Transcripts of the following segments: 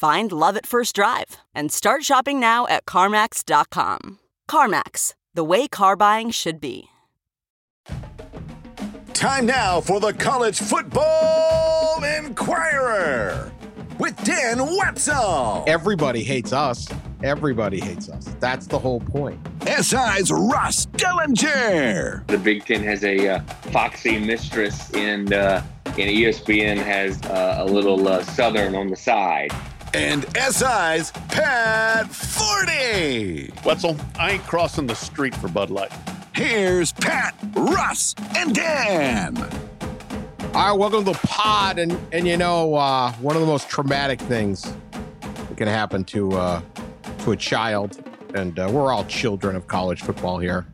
Find love at first drive and start shopping now at CarMax.com. CarMax, the way car buying should be. Time now for the College Football Inquirer with Dan Wetzel. Everybody hates us. Everybody hates us. That's the whole point. SI's Ross Dellenger. The Big Ten has a uh, foxy mistress, and uh, and ESPN has uh, a little uh, Southern on the side. And SI's Pat Forde. Wetzel, I ain't crossing the street for Bud Light. Here's Pat, Ross, and Dan. All right, welcome to the pod. And and you know, uh, one of the most traumatic things that can happen to uh, to a child, and uh, we're all children of college football here,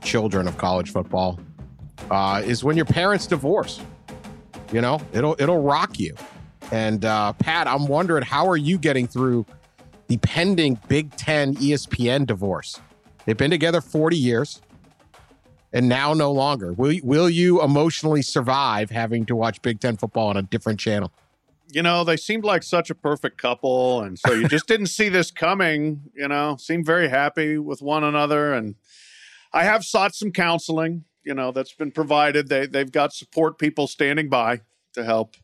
children of college football, uh, is when your parents divorce. You know, it'll it'll rock you. And uh, Pat, I'm wondering how are you getting through the pending Big Ten ESPN divorce? They've been together 40 years, and now no longer. Will will you emotionally survive having to watch Big Ten football on a different channel? You know, they seemed like such a perfect couple, and so you just didn't see this coming. You know, seemed very happy with one another, and I have sought some counseling. You know, that's been provided. They they've got support people standing by to help.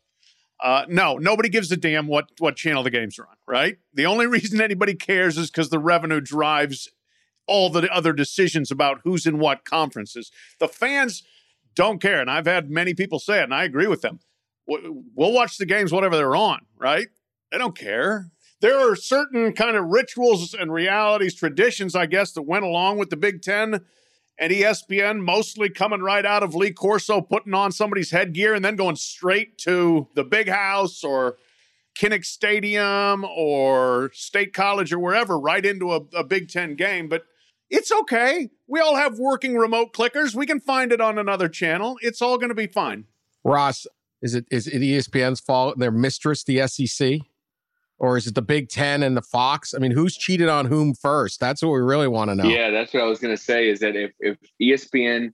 Uh, no, nobody gives a damn what what channel the games are on, right? The only reason anybody cares is because the revenue drives all the other decisions about who's in what conferences. The fans don't care, and I've had many people say it, and I agree with them. We'll watch the games whatever they're on, right? They don't care. There are certain kind of rituals and realities, traditions, I guess, that went along with the Big Ten and ESPN mostly coming right out of Lee Corso, putting on somebody's headgear and then going straight to the big house or Kinnick Stadium or State College or wherever, right into a, a, Big Ten game. But it's okay. We all have working remote clickers. We can find it on another channel. It's all going to be fine. Ross, is it is it ESPN's fault? Their mistress, the SEC? Or is it the Big Ten and the Fox? I mean, who's cheated on whom first? That's what we really want to know. Yeah, that's what I was going to say. Is that if if ESPN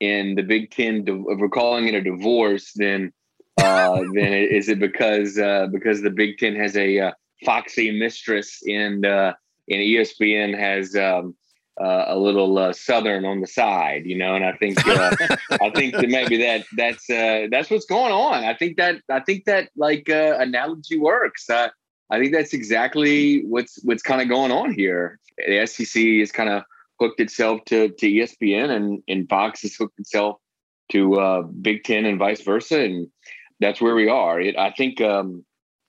and the Big Ten, if we're calling it a divorce, then uh, then is it because uh, because the Big Ten has a uh, foxy mistress and uh, and ESPN has um, uh, a little uh, southern on the side, you know? And I think uh, I think that maybe that that's uh, that's what's going on. I think that I think that like uh, analogy works. Uh, I think that's exactly what's what's kind of going on here. The SEC has kind of hooked itself to to ESPN, and and Fox has hooked itself to uh, Big Ten, and vice versa, and that's where we are. It, I think um,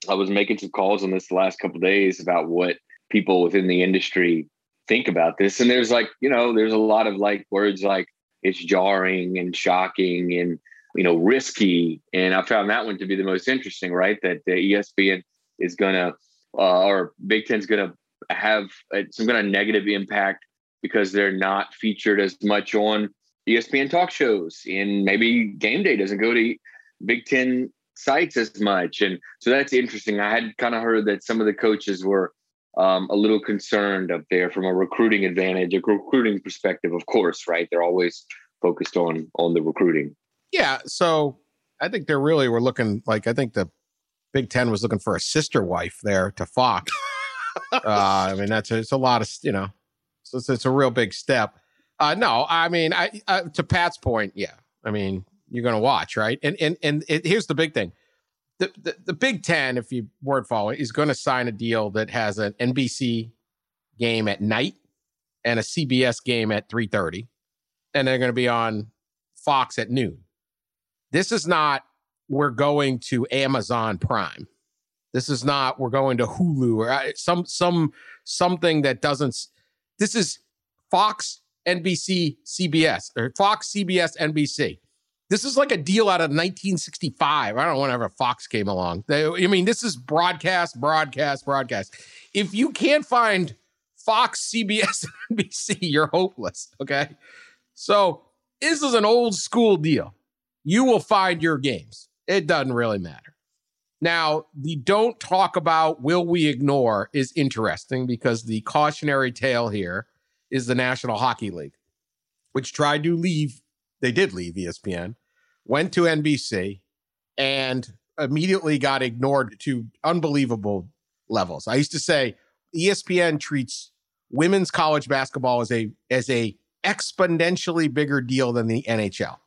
I was making some calls on this the last couple days about what people within the industry think about this, and there's like you know there's a lot of like words like it's jarring and shocking and you know risky, and I found that one to be the most interesting. Right, that the ESPN is to, uh, or Big Ten's to have some kind of negative impact because they're not featured as much on ESPN talk shows, and maybe game day doesn't go to Big Ten sites as much, and so that's interesting. I had kind of heard that some of the coaches were um, a little concerned up there from a recruiting advantage, a recruiting perspective. Of course, right? They're always focused on on the recruiting. Yeah, so I think they're really we're looking like I think the Big Ten was looking for a sister wife there to Fox. uh, I mean, that's a, it's a lot of you know, so it's, it's a real big step. Uh, no, I mean, I uh, to Pat's point, yeah. I mean, you're going to watch, right? And and and it, here's the big thing: the, the the Big Ten, if you weren't following, is going to sign a deal that has an NBC game at night and a CBS game at 3:30 and they're going to be on Fox at noon. This is not we're going to Amazon Prime. This is not we're going to Hulu or uh, some some something that doesn't this is Fox, NBC, CBS or Fox, CBS, NBC. This is like a deal out of 1965. I don't know whenever Fox came along. They, I mean, this is broadcast, broadcast, broadcast. If you can't find Fox, CBS, NBC, you're hopeless. Okay. So this is an old school deal. You will find your games. It doesn't really matter. Now, the don't talk about, will we ignore is interesting because the cautionary tale here is the National Hockey League, which tried to leave they did leave ESPN, went to NBC, and immediately got ignored to unbelievable levels. I used to say ESPN treats women's college basketball as a as a exponentially bigger deal than the NHL,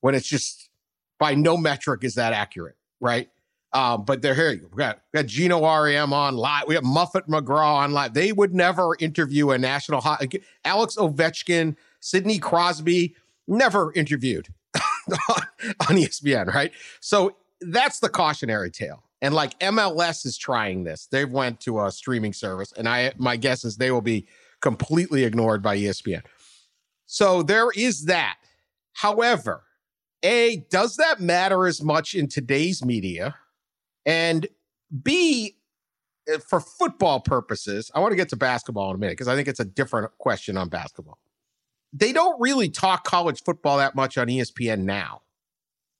when it's just by no metric is that accurate, right? Um, but they're here. We got, we got Geno Auriemma on live. We have Muffet McGraw on live. They would never interview a national hockey. Alex Ovechkin, Sidney Crosby, never interviewed on ESPN, right? So that's the cautionary tale. And like MLS is trying this. They've went to a streaming service, and I my guess is they will be completely ignored by ESPN. So there is that. However, A, does that matter as much in today's media? And B, for football purposes, I want to get to basketball in a minute because I think it's a different question on basketball they don't really talk college football that much on ESPN now.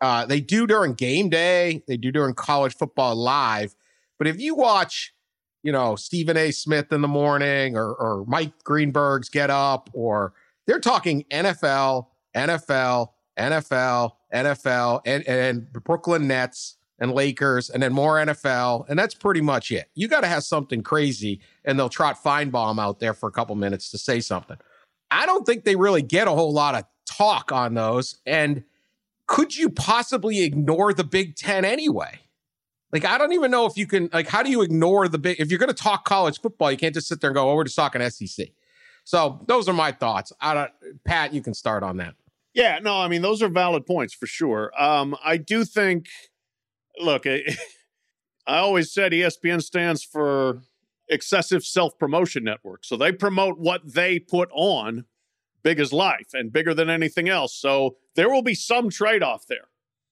Uh, they do during game day, they do during college football live. But if you watch, you know, Stephen A. Smith in the morning or, or Mike Greenberg's Get Up, or they're talking NFL, NFL, NFL, NFL, and, and Brooklyn Nets and Lakers, and then more NFL. And that's pretty much it. You got to have something crazy, and they'll trot Finebaum out there for a couple minutes to say something. I don't think they really get a whole lot of talk on those. And could you possibly ignore the Big Ten anyway? Like, I don't even know if you can, like, how do you ignore the big, if you're going to talk college football, you can't just sit there and go, oh, we're just talking SEC. So those are my thoughts. I don't, Pat, you can start on that. Yeah, no, I mean, those are valid points for sure. Um, I do think, look, I, I always said ESPN stands for excessive self promotion network. So they promote what they put on big as life and bigger than anything else. So there will be some trade off there.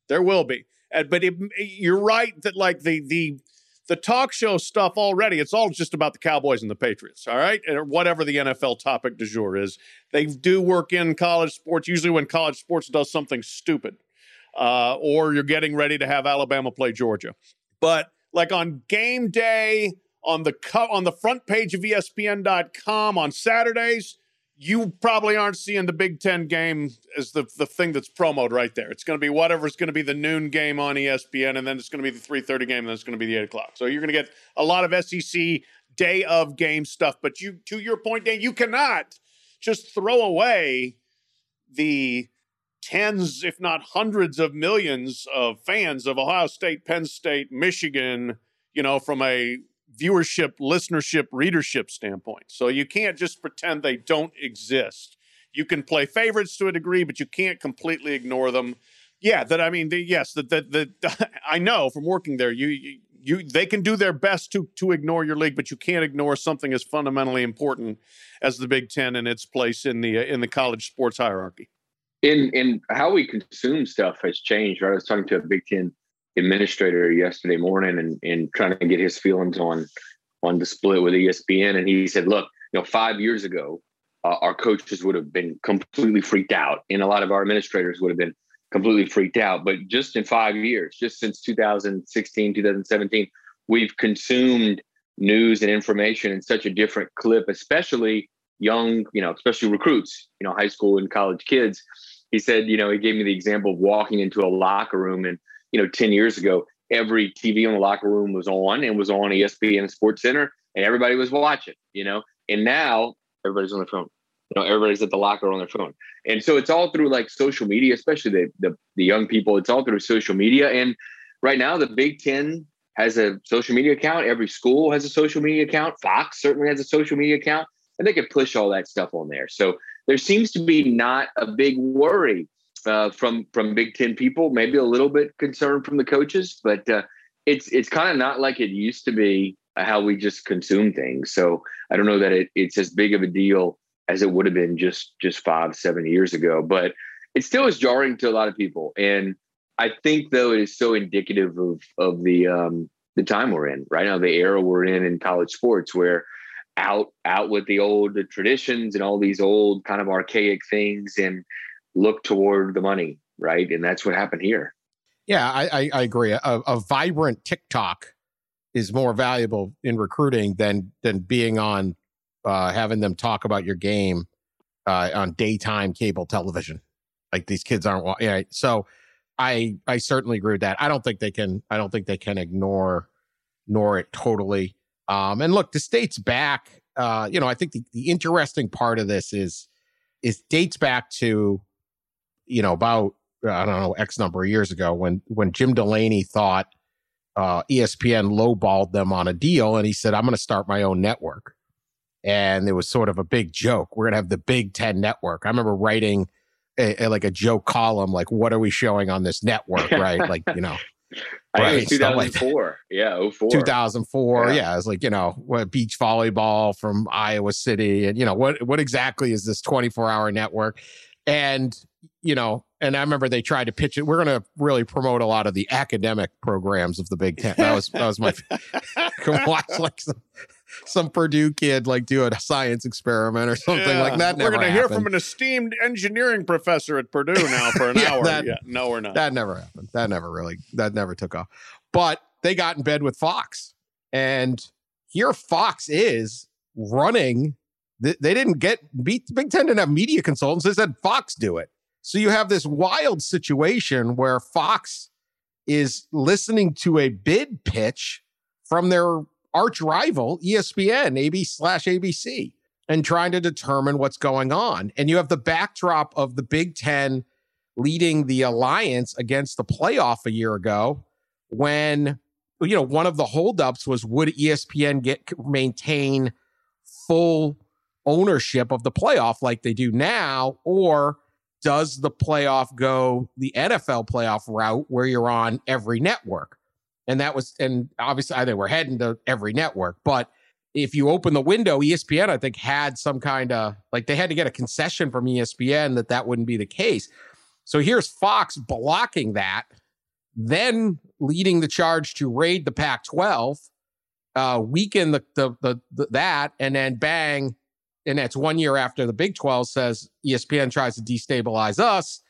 There will be. but it, you're right that like the the the talk show stuff already, it's all just about the Cowboys and the Patriots, all right? Or whatever the NFL topic du jour is. They do work in college sports, usually when college sports does something stupid. Uh, or you're getting ready to have Alabama play Georgia. But like on game day, on the co- on the front page of ESPN.com on Saturdays, you probably aren't seeing the Big Ten game as the, the thing that's promoted right there. It's going to be whatever's going to be the noon game on ESPN, and then it's going to be the 3.30 game, and then it's going to be the 8 o'clock. So you're going to get a lot of SEC day of game stuff. But you, to your point, Dan, you cannot just throw away the tens, if not hundreds of millions of fans of Ohio State, Penn State, Michigan, you know, from a viewership, listenership, readership standpoint. So you can't just pretend they don't exist. You can play favorites to a degree, but you can't completely ignore them. Yeah, that I mean, the, yes, that that that I know from working there, you, you you they can do their best to to ignore your league, but you can't ignore something as fundamentally important as the Big Ten and its place in the in the college sports hierarchy. In in how we consume stuff has changed. Right, I was talking to a Big Ten administrator yesterday morning and, and trying to get his feelings on on the split with ESPN. And he said, look, you know, five years ago, uh, our coaches would have been completely freaked out, and a lot of our administrators would have been completely freaked out. But just in five years, just since 2016, 2017, we've consumed news and information in such a different clip, especially young, you know, especially recruits, you know, high school and college kids. He said, you know, he gave me the example of walking into a locker room and you know, 10 years ago, every TV in the locker room was on and was on ESPN Sports Center and everybody was watching, you know, and now everybody's on their phone. You know, everybody's at the locker on their phone. And so it's all through like social media, especially the, the, the young people. It's all through social media. And right now, the Big Ten has a social media account. Every school has a social media account. Fox certainly has a social media account. and they can push all that stuff on there. So there seems to be not a big worry uh, from from Big Ten people. Maybe a little bit concerned from the coaches, but uh, it's it's kind of not like it used to be how we just consume things. So I don't know that it, it's as big of a deal as it would have been just just five seven years ago, but it still is jarring to a lot of people. And I think though it is so indicative of of the um, the time we're in right now, the era we're in in college sports, where out out with the old the traditions and all these old kind of archaic things and look toward the money, right? And that's what happened here. Yeah, I, I, agree. A, a, vibrant TikTok is more valuable in recruiting than than being on uh, having them talk about your game uh, on daytime cable television. Like these kids aren't. Yeah, so I I certainly agree with that. I don't think they can. I don't think they can ignore ignore it totally. Um, and look, this dates back. Uh, you know, I think the, the interesting part of this is is dates back to you know about I don't know X number of years ago when when Jim Delaney thought uh, ESPN lowballed them on a deal, and he said, "I'm going to start my own network." And it was sort of a big joke. We're going to have the Big Ten network. I remember writing a, a, like a joke column, like, "What are we showing on this network?" Right, like you know. Right, 2004. Like, yeah, 04. 2004. Yeah. yeah, it's like, you know, what beach volleyball from Iowa City. And, you know, what what exactly is this 24 hour network? And, you know, and I remember they tried to pitch it. We're going to really promote a lot of the academic programs of the Big Ten. That was that was my watch like some, some Purdue kid like do a science experiment or something yeah. like that. We're going to hear from an esteemed engineering professor at Purdue now for an yeah, hour. That, yeah, no, we're not. That never happened. That never really. That never took off. But they got in bed with Fox, and here Fox is running. They, they didn't get beat. Big Ten didn't have media consultants. They said Fox do it. So you have this wild situation where Fox is listening to a bid pitch from their arch rival, ESPN, AB slash ABC, and trying to determine what's going on. And you have the backdrop of the Big Ten leading the alliance against the playoff a year ago when you know one of the holdups was would ESPN get maintain full ownership of the playoff like they do now or does the playoff go the NFL playoff route where you're on every network? And that was, and obviously, I think we're heading to every network. But if you open the window, ESPN, I think, had some kind of like they had to get a concession from ESPN that that wouldn't be the case. So here's Fox blocking that, then leading the charge to raid the Pac 12, uh, weaken the, the, the, the, that, and then bang, and that's one year after the Big 12 says ESPN tries to destabilize us.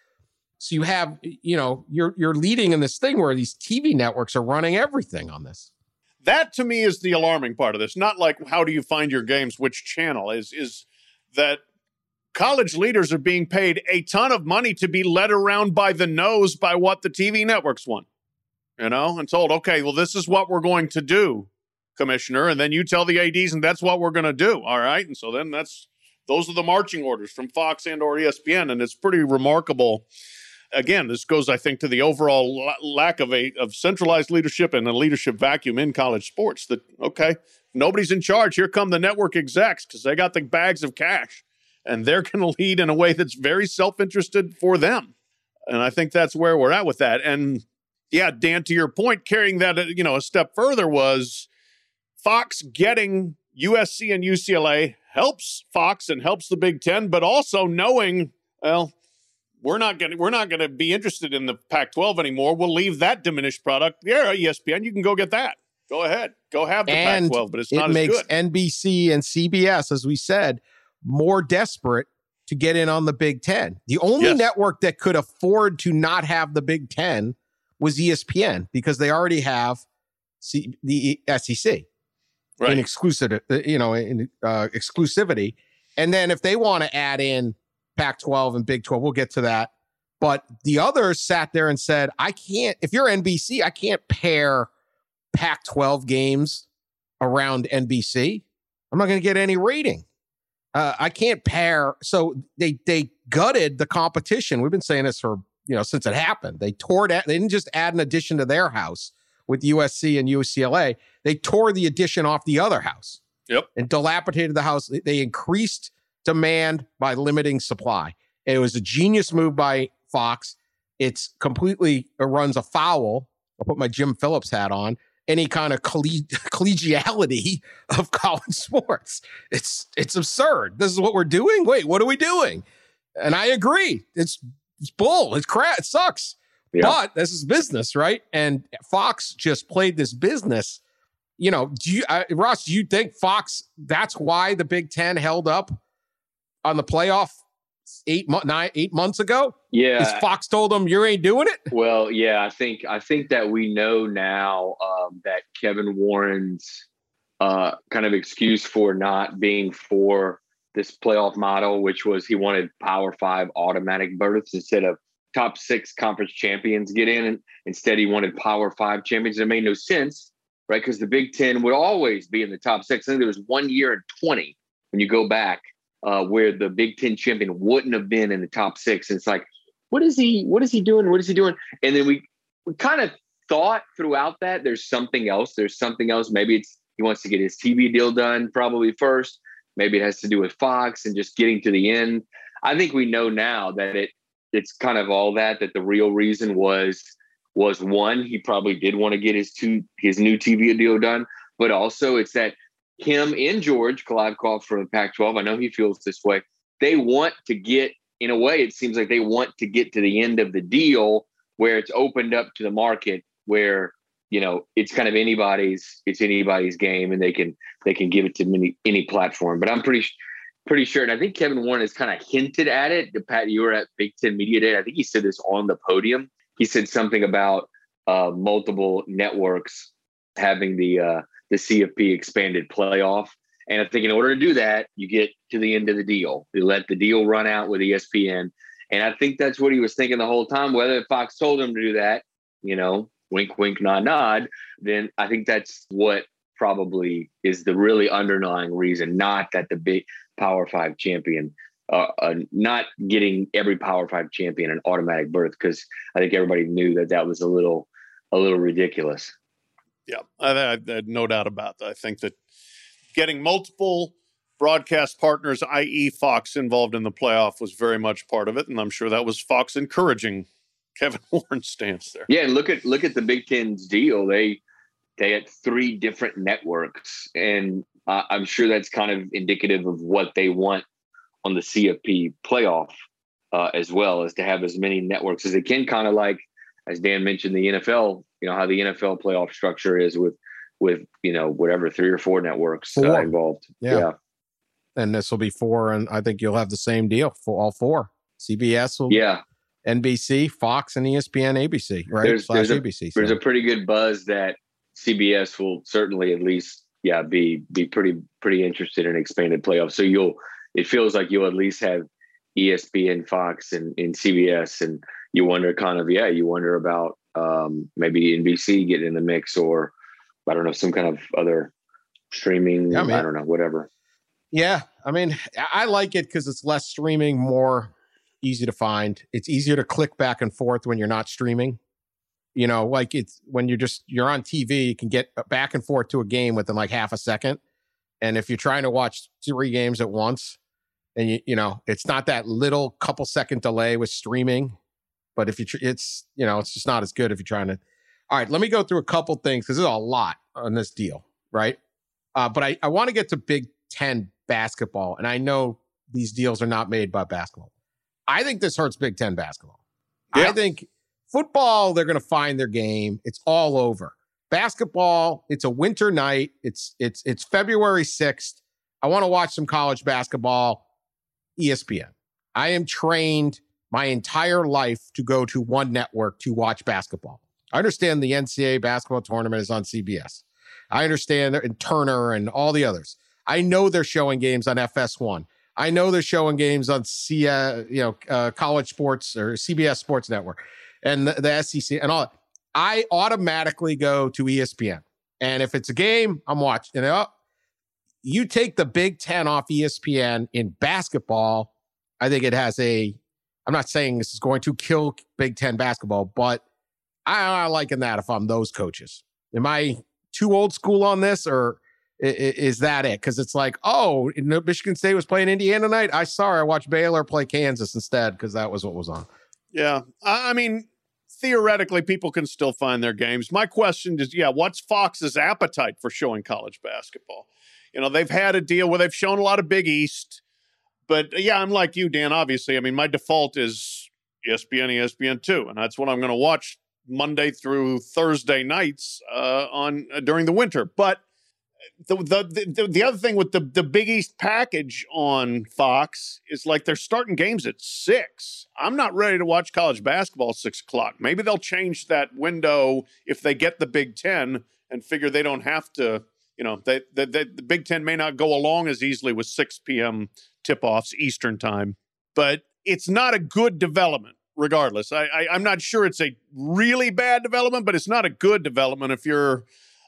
So you have, you know, you're you're leading in this thing where these TV networks are running everything on this. That to me is the alarming part of this. Not like how do you find your games, which channel is is that college leaders are being paid a ton of money to be led around by the nose by what the TV networks want. You know, and told, okay, well, this is what we're going to do commissioner, and then you tell the ads, and that's what we're going to do. All right, and so then that's those are the marching orders from Fox and or ESPN, and it's pretty remarkable. Again, this goes, I think, to the overall lack of a of centralized leadership and a leadership vacuum in college sports. That okay, nobody's in charge. Here come the network execs because they got the bags of cash, and they're going to lead in a way that's very self interested for them. And I think that's where we're at with that. And yeah, Dan, to your point, carrying that uh, you know a step further was Fox getting USC and UCLA helps Fox and helps the Big Ten, but also knowing, well, we're not going to we're not going to be interested in the Pac-12 anymore. We'll leave that diminished product. Yeah, ESPN, you can go get that. Go ahead, go have the and Pac-12, but it's not it makes good. NBC and CBS, as we said, more desperate to get in on the Big Ten. The only yes. network that could afford to not have the Big Ten was ESPN because they already have C- the SEC right. in exclusive, uh, you know, in uh, exclusivity. And then if they want to add in Pac 12 and Big 12, we'll get to that. But the others sat there and said, I can't, if you're NBC, I can't pair Pac 12 games around NBC. I'm not going to get any rating. Uh, I can't pair. So they they gutted the competition. We've been saying this for you know since it happened. They tore it. They didn't just add an addition to their house with USC and UCLA. They tore the addition off the other house. Yep. And dilapidated the house. They increased demand by limiting supply. It was a genius move by Fox. It's completely it runs afoul. I'll put my Jim Phillips hat on. Any kind of colle- collegiality of college sports. It's it's absurd. This is what we're doing. Wait, what are we doing? And I agree. It's it's bull. It's crap. It sucks. Yeah. But this is business, right? And Fox just played this business. You know, do you, uh, Ross? Do you think Fox? That's why the Big Ten held up on the playoff eight mo- nine eight months ago. Yeah. Because Fox told them you ain't doing it. Well, yeah, I think I think that we know now um, that Kevin Warren's uh, kind of excuse for not being for this playoff model, which was he wanted Power Five automatic berths instead of top six conference champions get in, and instead he wanted Power Five champions. It made no sense, right? Because the Big Ten would always be in the top six. I think there was one year in twenty when you go back uh, where the Big Ten champion wouldn't have been in the top six. And it's like, what is he? What is he doing? What is he doing? And then we we kind of thought throughout that there's something else. There's something else. Maybe it's he wants to get his TV deal done probably first. Maybe it has to do with Fox and just getting to the end. I think we know now that it it's kind of all that. That the real reason was was one he probably did want to get his two his new TV deal done, but also it's that him and George Kliavkoff from the Pac-12. I know he feels this way. They want to get in a way. It seems like they want to get to the end of the deal where it's opened up to the market where you know it's kind of anybody's it's anybody's game and they can they can give it to any any platform but i'm pretty pretty sure. And i think kevin warren has kind of hinted at it. Pat you were at big ten media day. I think he said this on the podium. He said something about uh, multiple networks having the uh, the cfp expanded playoff. And i think in order to do that you get to the end of the deal. You let the deal run out with espn and i think that's what he was thinking the whole time. Whether fox told him to do that you know wink, wink, nod, nod, then I think that's what probably is the really underlying reason, not that the big Power Five champion, uh, uh, not getting every Power Five champion an automatic berth, because I think everybody knew that that was a little, a little ridiculous. Yeah, I, I, I no doubt about that. I think that getting multiple broadcast partners, i.e., Fox, involved in the playoff was very much part of it, and I'm sure that was Fox encouraging Kevin Warren's stance there. Yeah, and look at look at the Big Ten's deal. They they had three different networks, and uh, I'm sure that's kind of indicative of what they want on the CFP playoff uh, as well, as to have as many networks as they can. Kind of like as Dan mentioned, the NFL. You know how the NFL playoff structure is with with you know whatever three or four networks uh, involved. Yeah. yeah. and this will be four, and I think you'll have the same deal for all four. CBS will yeah NBC, Fox, and ESPN, ABC, right? There's, Slash there's, a, ABC. there's a pretty good buzz that CBS will certainly at least, yeah, be be pretty pretty interested in expanded playoffs. So you'll, it feels like you'll at least have ESPN, Fox, and, and CBS, and you wonder kind of, yeah, you wonder about um, maybe NBC getting in the mix, or I don't know, some kind of other streaming. Yeah, I, mean, I don't know, whatever. Yeah, I mean, I like it because it's less streaming, more easy to find. It's easier to click back and forth when you're not streaming. You know, like it's when you're just you're on TV, you can get back and forth to a game within like half a second. And if you're trying to watch three games at once, and you you know, it's not that little couple second delay with streaming, but if you tr- it's you know, it's just not as good if you're trying to. All right, let me go through a couple things because there's a lot on this deal, right? Uh, but I I want to get to Big Ten basketball, and I know these deals are not made by basketball. I think this hurts Big Ten basketball. Yeah. I think football, they're going to find their game. It's all over. Basketball, it's a winter night. It's it's it's February 6th. I want to watch some college basketball. ESPN. I am trained my entire life to go to one network to watch basketball. I understand the NCAA basketball tournament is on CBS. I understand and Turner and all the others. I know they're showing games on FS1. I know they're showing games on C, uh, you know, uh, college sports or CBS Sports Network and the, the SEC and all. I automatically go to ESPN, and if it's a game, I'm watching. You oh, know, you take the Big Ten off ESPN in basketball. I think it has a. I'm not saying this is going to kill Big Ten basketball, but I, I liking that if I'm those coaches. Am I too old school on this, or Is that it? Because it's like, oh, Michigan State was playing Indiana tonight. I saw. I watched Baylor play Kansas instead because that was what was on. Yeah, I mean, theoretically, people can still find their games. My question is, yeah, what's Fox's appetite for showing college basketball? You know, they've had a deal where they've shown a lot of Big East, but yeah, I'm like you, Dan. Obviously, I mean, my default is ESPN, ESPN two, and that's what I'm going to watch Monday through Thursday nights uh, on uh, during the winter. But the, the the the other thing with the the Big East package on Fox is like they're starting games at six. I'm not ready to watch college basketball six o'clock. Maybe they'll change that window if they get the Big Ten and figure they don't have to. You know, they, they, they, the Big Ten may not go along as easily with 6 p.m. tip offs Eastern time, but it's not a good development regardless. I, I, I'm not sure it's a really bad development, but it's not a good development if you're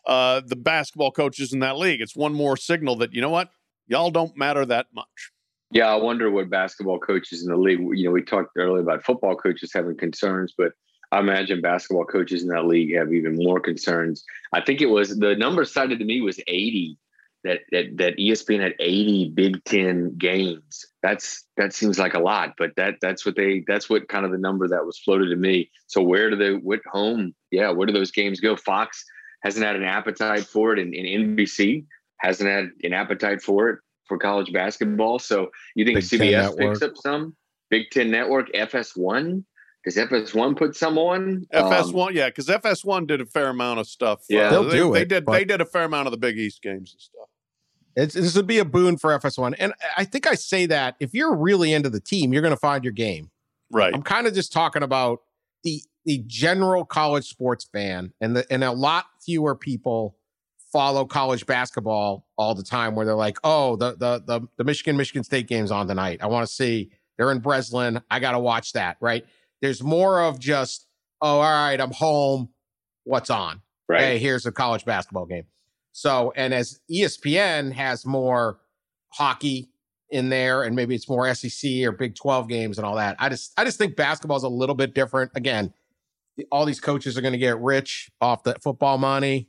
uh, the basketball coaches in that league. It's one more signal that you know what, y'all don't matter that much. Yeah, I wonder what basketball coaches in the league. You know, we talked earlier about football coaches having concerns, but I imagine basketball coaches in that league have even more concerns. I think it was the number cited to me was 80 that that that ESPN had 80 Big 10 games. That's that seems like a lot, but that that's what they that's what kind of the number that was floated to me. So where do they what home? Yeah, where do those games go? Fox hasn't had an appetite for it, and, and NBC hasn't had an appetite for it for college basketball. So you think Big CBS picks up some Big Ten Network, FS1? Does FS1 put some on? FS1, um, yeah, because FS1 did a fair amount of stuff. Yeah, uh, they'll they, do they it, did. They did a fair amount of the Big East games and stuff. It's, this would be a boon for FS1, and I think I say that if you're really into the team, you're going to find your game. Right. I'm kind of just talking about the the general college sports fan, and the and a lot fewer people follow college basketball all the time. Where they're like, oh, the the the, the Michigan Michigan State game's on tonight. I want to see. They're in Breslin. I got to watch that. Right. There's more of just, oh, all right, I'm home. What's on? Right. Hey, here's a college basketball game. So, and as ESPN has more hockey in there and maybe it's more SEC or Big 12 games and all that. I just I just think basketball is a little bit different. Again, all these coaches are going to get rich off the football money.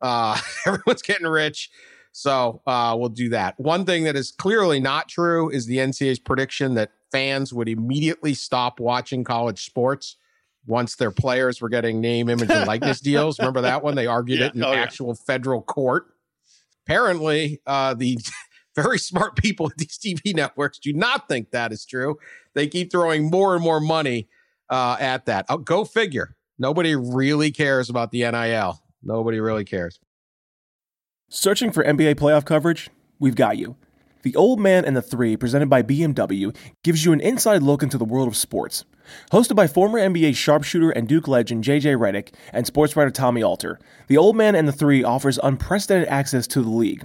Uh everyone's getting rich. So, uh we'll do that. One thing that is clearly not true is the NCAA's prediction that fans would immediately stop watching college sports once their players were getting name, image, and likeness deals. Remember that one? They argued yeah. it in oh, actual yeah. federal court. Apparently, uh, the very smart people at these TV networks do not think that is true. They keep throwing more and more money uh, at that. Oh, go figure. Nobody really cares about the NIL. Nobody really cares. Searching for NBA playoff coverage? We've got you. The Old Man and the Three, presented by BMW, gives you an inside look into the world of sports. Hosted by former NBA sharpshooter and Duke legend JJ Redick and sports writer Tommy Alter, The Old Man and the Three offers unprecedented access to the league.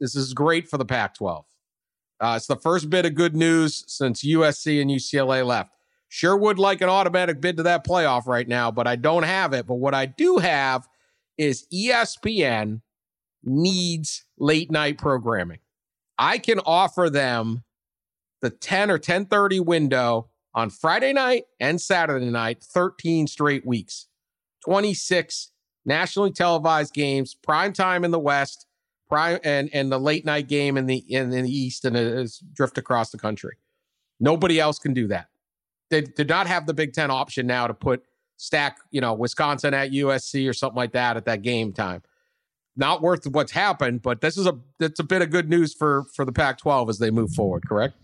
This is great for the Pac 12. Uh, it's the first bit of good news since USC and UCLA left. Sure would like an automatic bid to that playoff right now, but I don't have it. But what I do have is ESPN needs late night programming. I can offer them the 10 or 10:30 window on Friday night and Saturday night, 13 straight weeks. 26 nationally televised games, prime time in the West, prime and and the late night game in the in, in the East, and is drift across the country. Nobody else can do that. They did not have the Big Ten option now to put stack, you know, Wisconsin at USC or something like that at that game time not worth what's happened, but this is a it's a bit of good news for for the Pac-12 as they move forward. Correct?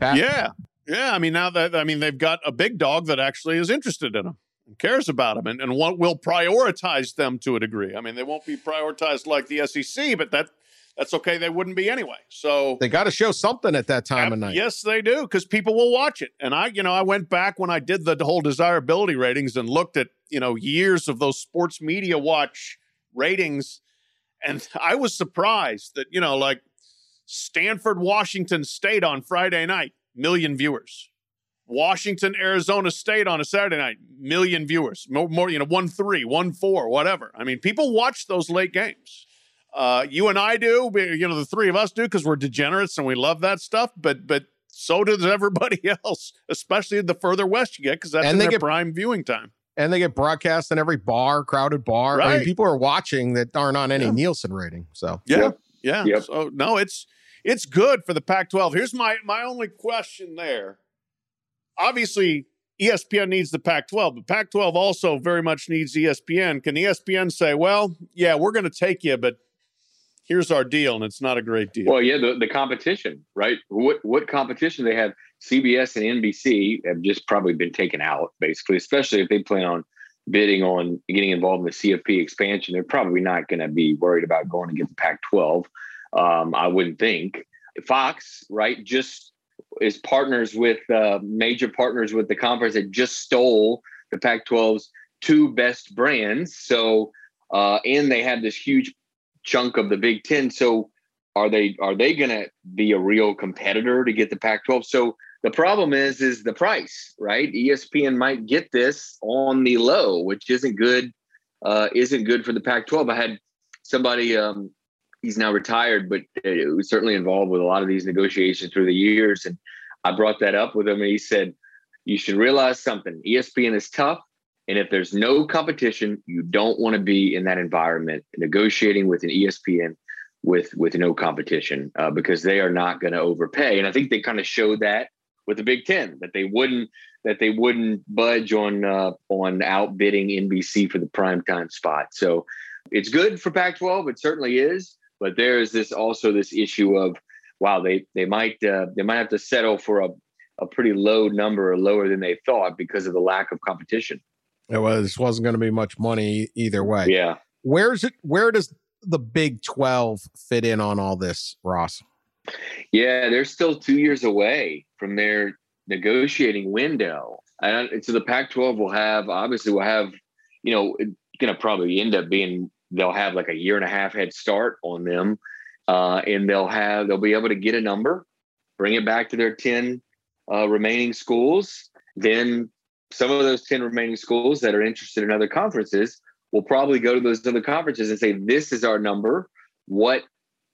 Pat? Yeah, yeah. I mean, now that I mean they've got a big dog that actually is interested in them and cares about them, and and what will prioritize them to a degree. I mean, they won't be prioritized like the SEC, but that that's okay. They wouldn't be anyway. So they got to show something at that time of night. Yes, they do, because people will watch it. And I, you know, I went back when I did the whole desirability ratings and looked at you know years of those sports media watch ratings and I was surprised that, you know, like Stanford, Washington State on Friday night, million viewers. Washington, Arizona State on a Saturday night, million viewers. More, more you know, one three, one four, whatever. I mean, people watch those late games. Uh, you and I do, you know, the three of us do because we're degenerates and we love that stuff. But but so does everybody else, especially the further west you get because that's And they their get- prime viewing time. And they get broadcast in every bar, crowded bar. I mean, Right. people are watching that aren't on any Yeah. Nielsen rating. So Yeah, yeah. Yep. So no, it's it's good for the Pac-12. Here's my my only question there. Obviously, ESPN needs the Pac-12, but Pac-12 also very much needs ESPN. Can ESPN say, "Well, yeah, we're going to take you, but here's our deal," and it's not a great deal? Well, yeah, the, the competition, right? What what competition they have? CBS and NBC have just probably been taken out, basically, especially if they plan on bidding on getting involved in the CFP expansion. They're probably not going to be worried about going get the Pac-12. Um, I wouldn't think. Fox, right, just is partners with uh, major partners with the conference that just stole the Pac-12's two best brands. So, uh, and they had this huge chunk of the Big Ten. So, are they are they going to be a real competitor to get the Pac-12? So the problem is is the price, right? ESPN might get this on the low, which isn't good. Uh, isn't good for the Pac-12. I had somebody. Um, he's now retired, but uh, was certainly involved with a lot of these negotiations through the years. And I brought that up with him, and he said, "You should realize something. ESPN is tough." And if there's no competition, you don't want to be in that environment negotiating with an ESPN with with no competition uh, because they are not going to overpay. And I think they kind of showed that with the Big Ten that they wouldn't that they wouldn't budge on uh, on outbidding NBC for the primetime spot. So it's good for Pac-12. It certainly is, but there is this also this issue of wow they they might uh, they might have to settle for a a pretty low number or lower than they thought because of the lack of competition. it was wasn't going to be much money either way. Yeah. Where's it? Where does the Big Twelve fit in on all this, Ross? Yeah, they're still two years away from their negotiating window. And so the Pac 12 will have, obviously, will have, you know, it's going to probably end up being, they'll have like a year and a half head start on them. Uh, and they'll have, they'll be able to get a number, bring it back to their 10 uh, remaining schools. Then some of those 10 remaining schools that are interested in other conferences will probably go to those other conferences and say, this is our number. What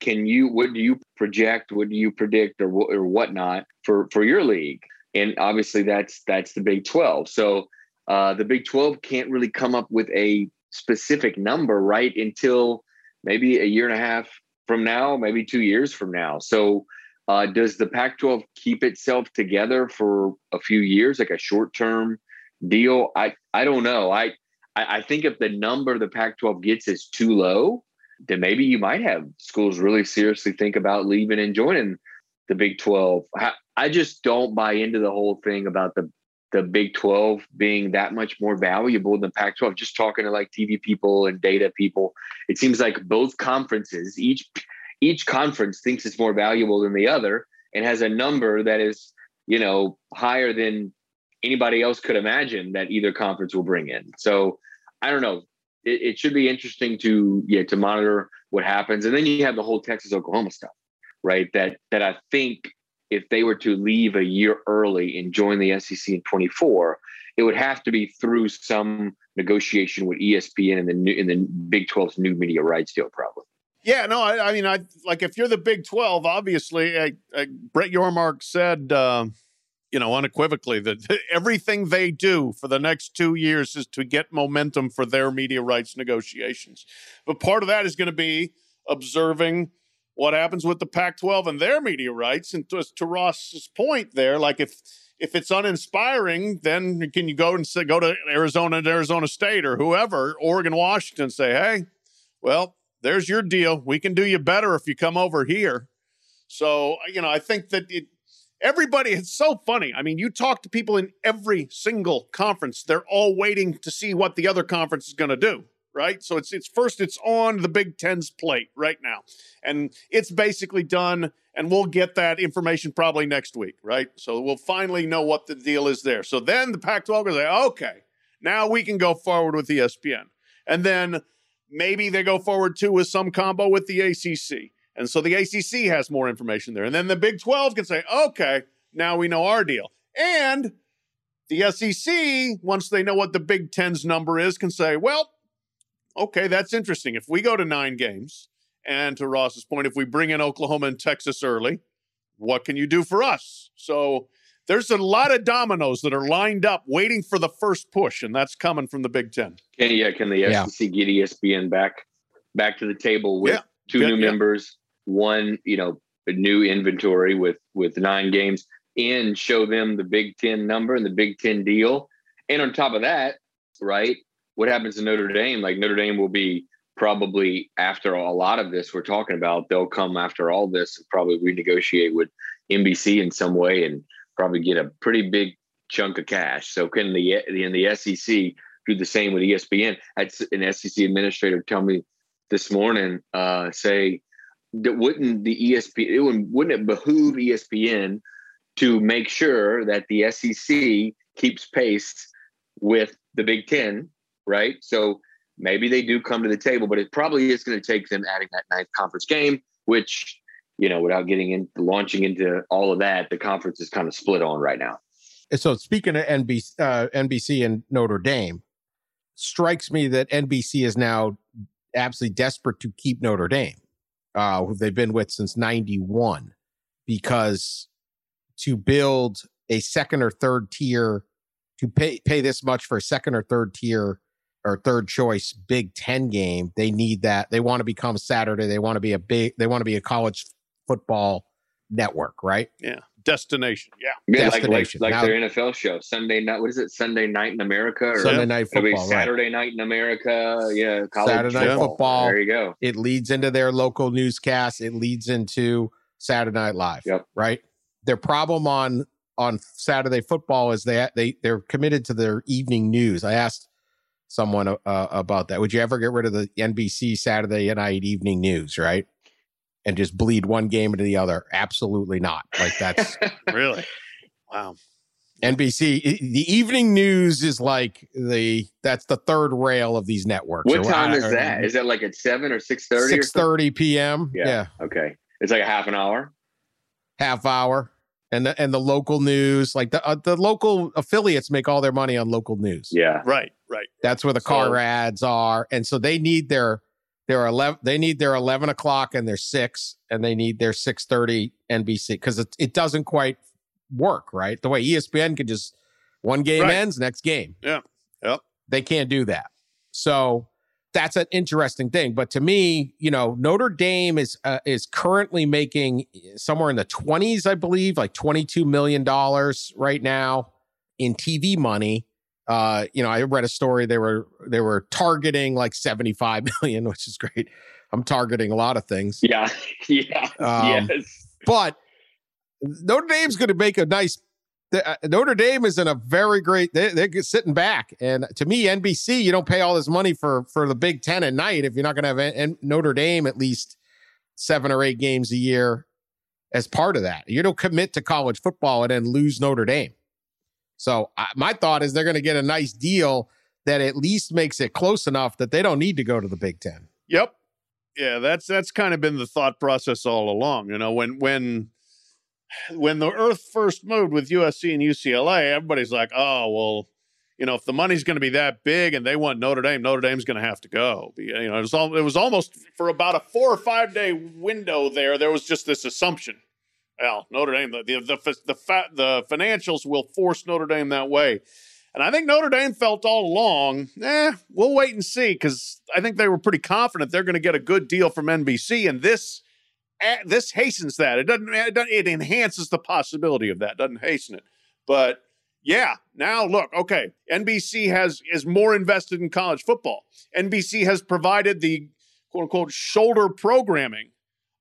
can you what do you project what do you predict or, or whatnot for for your league and obviously that's that's the big 12 so uh, the big 12 can't really come up with a specific number right until maybe a year and a half from now maybe two years from now. So uh, does the pac 12 keep itself together for a few years like a short term deal? I i don't know. I I think if the number the Pac 12 gets is too low, then maybe you might have schools really seriously think about leaving and joining the Big 12. I, I just don't buy into the whole thing about the the Big 12 being that much more valuable than Pac 12. Just talking to like TV people and data people, it seems like both conferences, each each conference thinks it's more valuable than the other and has a number that is, you know, higher than anybody else could imagine that either conference will bring in. So I don't know it, it should be interesting to yeah to monitor what happens and then you have the whole texas oklahoma stuff right that that i think if they were to leave a year early and join the sec in 24 it would have to be through some negotiation with espn and the new in the big 12's new media rights deal probably Yeah, no, I, I mean, I like if you're the Big Twelve, obviously, I, I, Brett Yormark said, um, you know, unequivocally that everything they do for the next two years is to get momentum for their media rights negotiations. But part of that is going to be observing what happens with the Pac-12 and their media rights. And to, to Ross's point, there, like if if it's uninspiring, then can you go and say, go to Arizona and Arizona State or whoever, Oregon, Washington, say, hey, well, there's your deal. We can do you better if you come over here. So, you know, I think that it, everybody, it's so funny. I mean, you talk to people in every single conference, they're all waiting to see what the other conference is going to do. Right. So it's it's first it's on the Big Ten's plate right now. And it's basically done. And we'll get that information probably next week. Right. So we'll finally know what the deal is there. So then the Pac 12 will say, okay, now we can go forward with ESPN. And then maybe they go forward too with some combo with the ACC. And so the ACC has more information there. And then the Big 12 can say, okay, now we know our deal. And the SEC, once they know what the Big Ten's number is, can say, well, okay, that's interesting. If we go to nine games, and to Ross's point, if we bring in Oklahoma and Texas early, what can you do for us? So there's a lot of dominoes that are lined up waiting for the first push, and that's coming from the Big Ten. Can yeah, can the Yeah. SEC get ESPN back back to the table with Yeah. two Yeah, new yeah. members, one you know a new inventory with with nine games, and show them the Big Ten number and the Big Ten deal, and on top of that, right? What happens to Notre Dame? Like Notre Dame will be probably after a lot of this we're talking about, they'll come after all this and probably renegotiate with NBC in some way and probably get a pretty big chunk of cash. So can the in the SEC do the same with ESPN? Had an SEC administrator tell me this morning, uh, say that wouldn't the ESPN it wouldn't, wouldn't it behoove ESPN to make sure that the SEC keeps pace with the Big Ten, right? So maybe they do come to the table, but it probably is going to take them adding that ninth conference game, which you know, without getting into launching into all of that, the conference is kind of split on right now. So speaking of NBC, uh, NBC and Notre Dame, strikes me that NBC is now absolutely desperate to keep Notre Dame, uh, who they've been with since '91, because to build a second or third tier, to pay pay this much for a second or third tier or third choice Big Ten game, they need that. They want to become Saturday. They want to be a big. They want to be a college football network, right? Yeah. Destination. Yeah. Yeah, like like, Destination. like Now- their NFL show, Sunday night. What is it? Sunday night in America, or Sunday night it'll be football, right? Saturday night in America. Yeah, college Saturday night football. There you go. It leads into their local newscast. It leads into Saturday Night Live. Yep. Right. Their problem on on Saturday football is they they they're committed to their evening news. I asked someone uh, about that. Would you ever get rid of the NBC Saturday night evening news? Right. And just bleed one game into the other? Absolutely not. Like that's Really? Wow. NBC. The evening news is like the that's the third rail of these networks. what Or- time is or- that? Is that like at seven or six thirty? Six thirty p.m. Yeah. yeah. Okay, it's like a half an hour. half hour and the and the local news like the uh, the local affiliates make all their money on local news Yeah, Right. Right. that's where the car So- ads are and so they need their their 11 they need their 11 o'clock and their 6 and they need their 6.30 nbc because it, it doesn't quite work right the way espn can just one game Right. ends next game Yeah. Yep. they can't do that so that's an interesting thing but to me you know notre dame is uh, is currently making somewhere in the 20s i believe like 22 million dollars right now in tv money uh you know i read a story they were they were targeting like 75 million which is great i'm targeting a lot of things yeah, yeah, Um, yes. but Notre Dame's going to make a nice. The- uh, Notre Dame is in a very great. They, they're sitting back, and to me, NBC, you don't pay all this money for for the Big Ten at night if you're not going to have N- N- Notre Dame at least seven or eight games a year as part of that. You don't commit to college football and then lose Notre Dame. So I, my thought is they're going to get a nice deal that at least makes it close enough that they don't need to go to the Big Ten. Yep. Yeah, that's that's kind of been the thought process all along. You know, when when when the Earth first moved with USC and UCLA, everybody's like, "Oh, well, you know, if the money's going to be that big and they want Notre Dame, Notre Dame's going to have to go." You know, it was all, it was almost for about a four or five day window there. There was just this assumption. Well, Notre Dame, the the the the, fa- the financials will force Notre Dame that way. And I think Notre Dame felt all along, eh, we'll wait and see because I think they were pretty confident they're going to get a good deal from NBC, and this this hastens that. It doesn't, it doesn't. It enhances the possibility of that. Doesn't hasten it, but yeah. Now look, okay. NBC has is more invested in college football. NBC has provided the quote unquote shoulder programming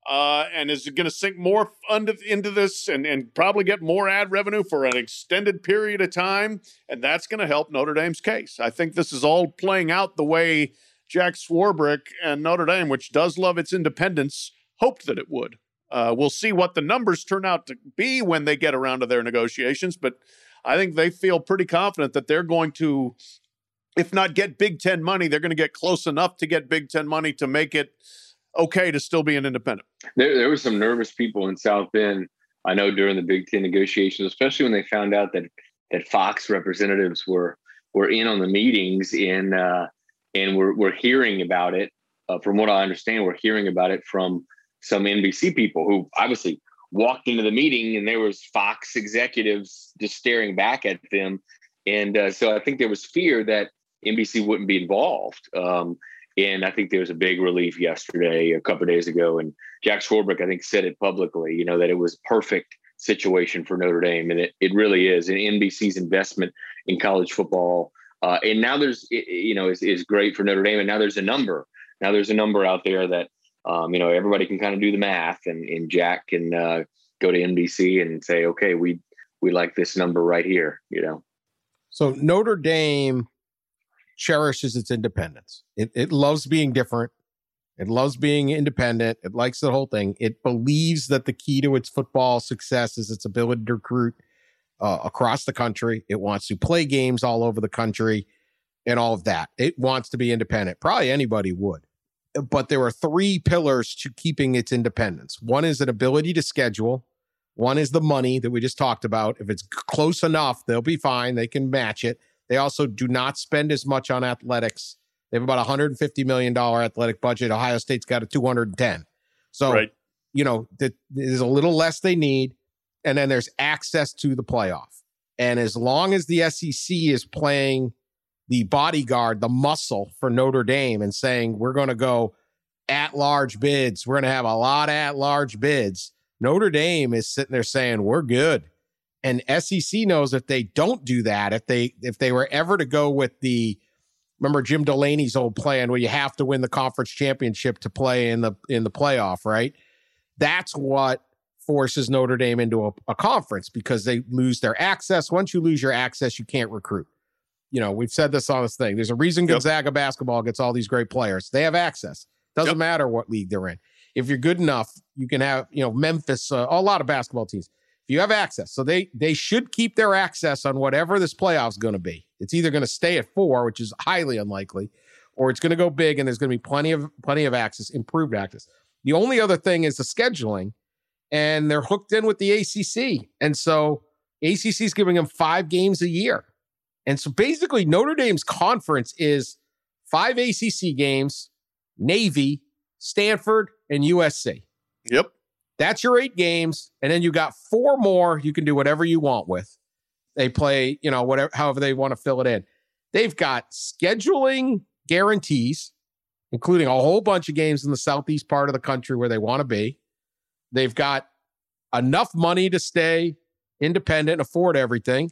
uh, and is going to sink more under, into this and, and probably get more ad revenue for an extended period of time. And that's going to help Notre Dame's case. I think this is all playing out the way Jack Swarbrick and Notre Dame, which does love its independence, hoped that it would. Uh, we'll see what the numbers turn out to be when they get around to their negotiations, but I think they feel pretty confident that they're going to, if not get Big Ten money, they're going to get close enough to get Big Ten money to make it okay to still be an independent. There, there were some nervous people in South Bend. I know during the Big Ten negotiations, especially when they found out that that Fox representatives were were in on the meetings and uh, and we're we're hearing about it. Uh, from what I understand, we're hearing about it from some NBC people who obviously walked into the meeting and there was Fox executives just staring back at them, and uh, so I think there was fear that NBC wouldn't be involved. Um, and I think there was a big relief yesterday, a couple days ago, and Jack Swarbrick, I think, said it publicly. You know that it was a perfect situation for Notre Dame, and it, it really is. And NBC's investment in college football, uh, and now there's you know is, is great for Notre Dame, and now there's a number. Now there's a number out there that um, you know everybody can kind of do the math, and, and Jack can uh, go to NBC and say, okay, we we like this number right here. You know. So Notre Dame cherishes its independence. It, it loves being different. It loves being independent. It likes the whole thing. It believes that the key to its football success is its ability to recruit uh, across the country. It wants to play games all over the country and all of that. It wants to be independent. Probably anybody would. But there are three pillars to keeping its independence. One is an ability to schedule. One is the money that we just talked about. If it's close enough, they'll be fine. They can match it. They also do not spend as much on athletics. They have about $150 million athletic budget. Ohio State's got a 210. So, right. you know, there's a little less they need. And then there's access to the playoff. And as long as the SEC is playing the bodyguard, the muscle for Notre Dame and saying, we're going to go at large bids, we're going to have a lot of at large bids, Notre Dame is sitting there saying, we're good. And SEC knows if they don't do that, if they if they were ever to go with the remember Jim Delaney's old plan where you have to win the conference championship to play in the in the playoff, right? That's what forces Notre Dame into a, a, conference because they lose their access. Once you lose your access, you can't recruit. You know, we've said this on this thing. There's a reason yep. Gonzaga basketball gets all these great players. They have access. Doesn't yep. matter what league they're in. If you're good enough, you can have, you know, Memphis, uh, a lot of basketball teams if you have access. So they they should keep their access on whatever this playoff's going to be. It's either going to stay at four, which is highly unlikely, or it's going to go big and there's going to be plenty of plenty of access, improved access. The only other thing is the scheduling, and they're hooked in with the ACC, and so ACC is giving them five games a year, and so basically Notre Dame's conference is five ACC games, Navy, Stanford, and USC. Yep. That's your eight games. And then you got four more you can do whatever you want with. They play, you know, whatever, however they want to fill it in. They've got scheduling guarantees, including a whole bunch of games in the southeast part of the country where they want to be. They've got enough money to stay independent, afford everything,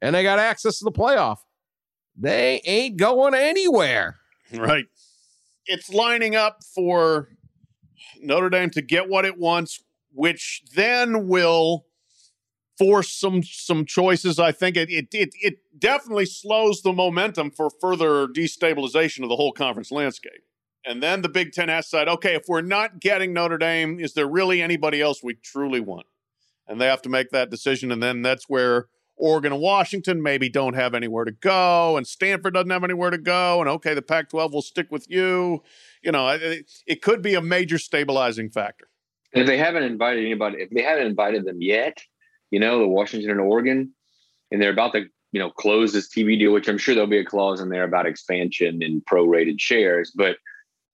and they got access to the playoff. They ain't going anywhere. Right. It's lining up for Notre Dame to get what it wants, which then will force some some choices. I think it it it, it definitely slows the momentum for further destabilization of the whole conference landscape. And then the Big Ten has said, okay, if we're not getting Notre Dame, is there really anybody else we truly want? And they have to make that decision. And then that's where Oregon and Washington maybe don't have anywhere to go, and Stanford doesn't have anywhere to go. And okay, the Pac 12 will stick with you you know, it, it could be a major stabilizing factor. If they haven't invited anybody, if they haven't invited them yet, you know, the Washington and Oregon, and they're about to, you know, close this TV deal, which I'm sure there'll be a clause in there about expansion and prorated shares. But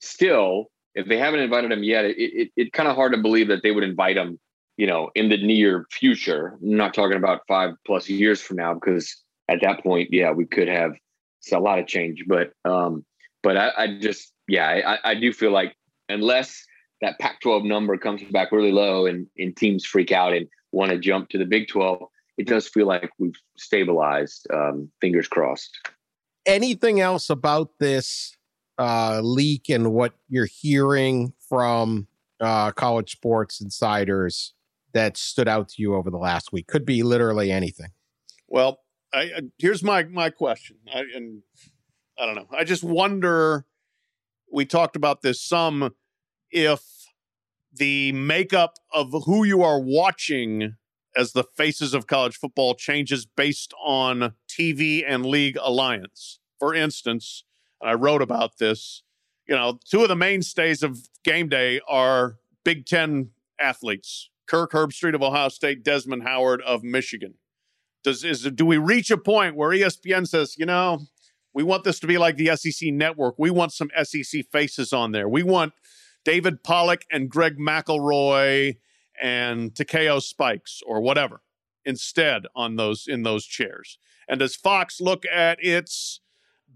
still, if they haven't invited them yet, it, it, it's kind of hard to believe that they would invite them, you know, in the near future. I'm not talking about five plus years from now, because at that point, yeah, we could have a lot of change. But um, but I, I just yeah, I, I do feel like unless that Pac-12 number comes back really low and, and teams freak out and want to jump to the Big 12, it does feel like we've stabilized. Um, fingers crossed. Anything else about this uh, leak and what you're hearing from uh, college sports insiders that stood out to you over the last week? Could be literally anything. Well, I, here's my my question, I, and I don't know. I just wonder we talked about this some if the makeup of who you are watching as the faces of college football changes based on TV and league alliance. For instance, and I wrote about this, you know, two of the mainstays of game day are Big Ten athletes: Kirk Herbstreit of Ohio State, Desmond Howard of Michigan. Does is do we reach a point where ESPN says, you know, we want this to be like the SEC network. We want some SEC faces on there. We want David Pollack and Greg McElroy and Takeo Spikes or whatever instead on those in those chairs. And does Fox look at its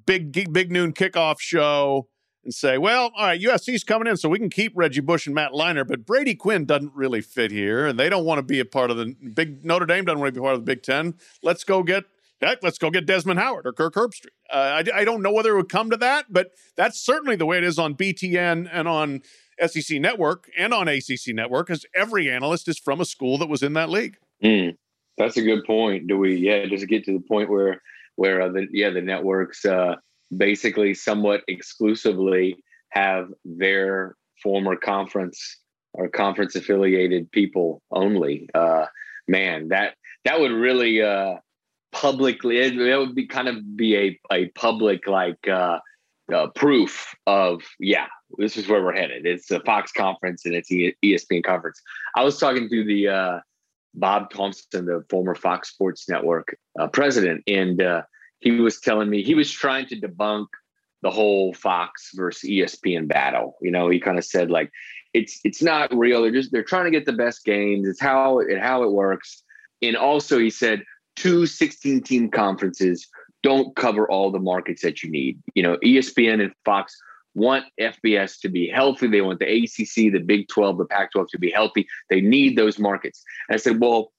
big big noon kickoff show and say, well, all right, USC's coming in, so we can keep Reggie Bush and Matt Leinart, but Brady Quinn doesn't really fit here, and they don't want to be a part of the big Notre Dame doesn't want to be part of the Big Ten. Let's go get heck, let's go get Desmond Howard or Kirk Herbstreit. Uh, I, I don't know whether it would come to that, but that's certainly the way it is on BTN and on SEC Network and on ACC Network, because every analyst is from a school that was in that league. Mm, that's a good point. Do we? Yeah, does it get to the point where where uh, the yeah the networks uh, basically somewhat exclusively have their former conference or conference affiliated people only. Uh, man, that that would really uh, publicly it, it, would be kind of be a a public like uh, uh, proof of yeah this is where we're headed. It's a Fox conference and it's ESPN conference. I was talking to the uh, Bob Thompson, the former Fox Sports Network uh, president, and uh, he was telling me he was trying to debunk the whole Fox versus ESPN battle. You know, he kind of said like it's it's not real. They're just they're trying to get the best games. It's how it how it works. And also he said two 16 team conferences don't cover all the markets that you need. You know, ESPN and Fox want FBS to be healthy. They want the ACC, the Big 12, the Pac 12 to be healthy. They need those markets. And I said, well,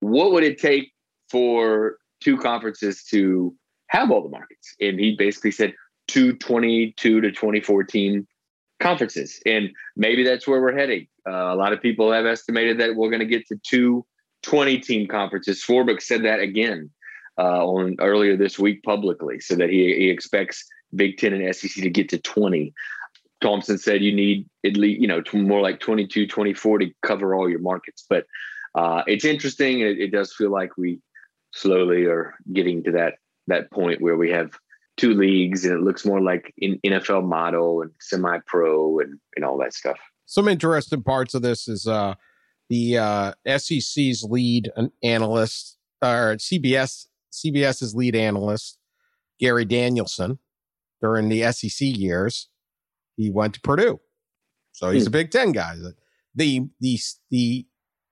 what would it take for two conferences to have all the markets. And he basically said 222 to 2014 conferences. And maybe that's where we're heading. Uh, a lot of people have estimated that we're going to get to two 20 team conferences. Swarbrick said that again uh, on earlier this week publicly, so that he, he expects Big Ten and SEC to get to 20. Thompson said you need at least, you know, more like 22, 24 to cover all your markets. But uh, it's interesting. It, it does feel like we slowly are getting to that that point where we have two leagues and it looks more like an NFL model and semi pro and, and all that stuff. Some interesting parts of this is uh, the uh, SEC's lead analyst or CBS CBS's lead analyst Gary Danielson during the SEC years. He went to Purdue, so he's hmm. a Big Ten guy. The the the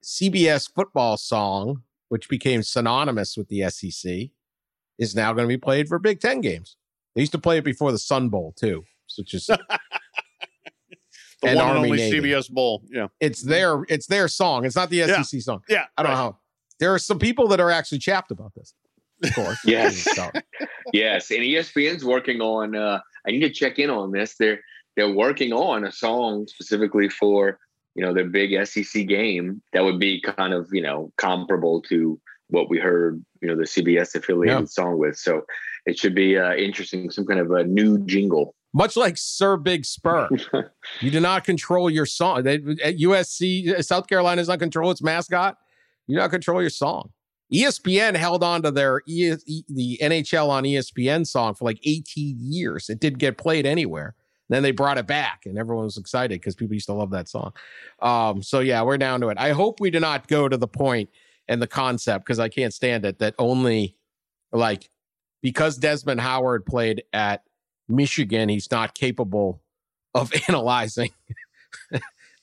CBS football song, which became synonymous with the SEC, is now going to be played for Big Ten games. They used to play it before the Sun Bowl too, which is the one and only Navy. CBS Bowl. Yeah, it's their it's their song. It's not the SEC yeah. song. Yeah, I don't right. know how. There are some people that are actually chapped about this. Of course. yes. yes, and ESPN's working on. uh I need to check in on this. They're they're working on a song specifically for you know their big SEC game that would be kind of you know comparable to what we heard, you know, the CBS affiliated yeah. song with. So it should be uh, interesting, some kind of a new jingle. Much like Sir Big Spur, you do not control your song. They, at USC, South Carolina does not control its mascot. You do not control your song. ESPN held on to their e- the NHL on ESPN song for like 18 years. It didn't get played anywhere. Then they brought it back, and everyone was excited because people used to love that song. Um, so yeah, we're down to it. I hope we do not go to the point and the concept because I can't stand it that only like because Desmond Howard played at Michigan, he's not capable of analyzing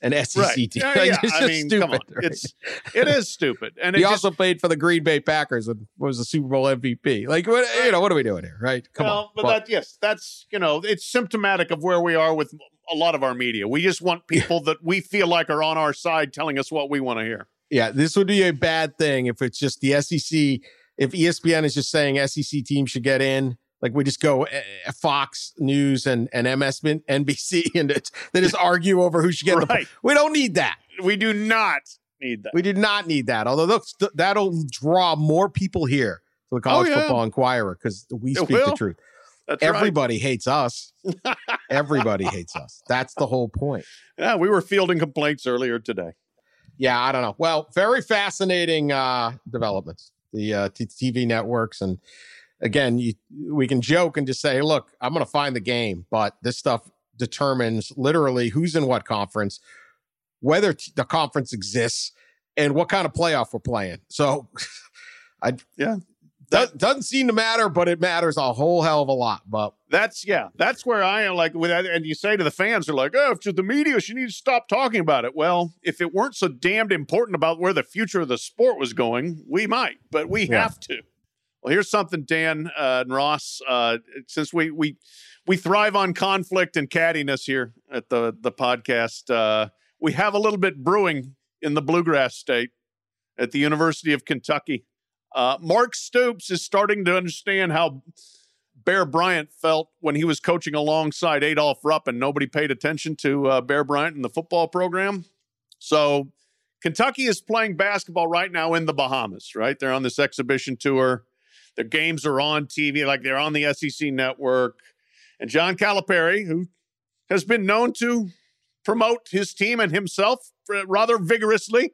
an SEC right. team. Uh, yeah, it's I mean, stupid. Right? It's it is stupid. And he also played for the Green Bay Packers and was a Super Bowl MVP. Like, what, you know, what are we doing here? Right? Come well, on. But, but that, yes, that's you know, it's symptomatic of where we are with a lot of our media. We just want people that we feel like are on our side telling us what we want to hear. Yeah, this would be a bad thing if it's just the SEC. If ESPN is just saying SEC teams should get in, like we just go uh, Fox News and and MSNBC and it's, they just argue over who should get right. the. We don't need that. We do not need that. We do not need that. Although that'll draw more people here to the College oh, yeah. Football Inquirer because we speak the truth. That's Everybody right. hates us. Everybody hates us. That's the whole point. Yeah, we were fielding complaints earlier today yeah, I don't know. Well, very fascinating uh, developments. The uh, t- TV networks, and again, you, we can joke and just say, "Look, I'm going to find the game," but this stuff determines literally who's in what conference, whether t- the conference exists, and what kind of playoff we're playing. So, I Yeah. that doesn't seem to matter, but it matters a whole hell of a lot. But That's yeah. That's where I am. Like with and you say to the fans, they're like, "Oh, you're the media, you need to stop talking about it." Well, if it weren't so damned important about where the future of the sport was going, we might, but we Yeah. have to. Well, here's something, Dan uh, and Ross. Uh, since we we we thrive on conflict and cattiness here at the the podcast, uh, we have a little bit brewing in the bluegrass state at the University of Kentucky. Uh, Mark Stoops is starting to understand how Bear Bryant felt when he was coaching alongside Adolph Rupp and nobody paid attention to uh, Bear Bryant in the football program. So Kentucky is playing basketball right now in the Bahamas, right? They're on this exhibition tour. Their games are on TV, like they're on the SEC network. And John Calipari, who has been known to promote his team and himself uh, rather vigorously,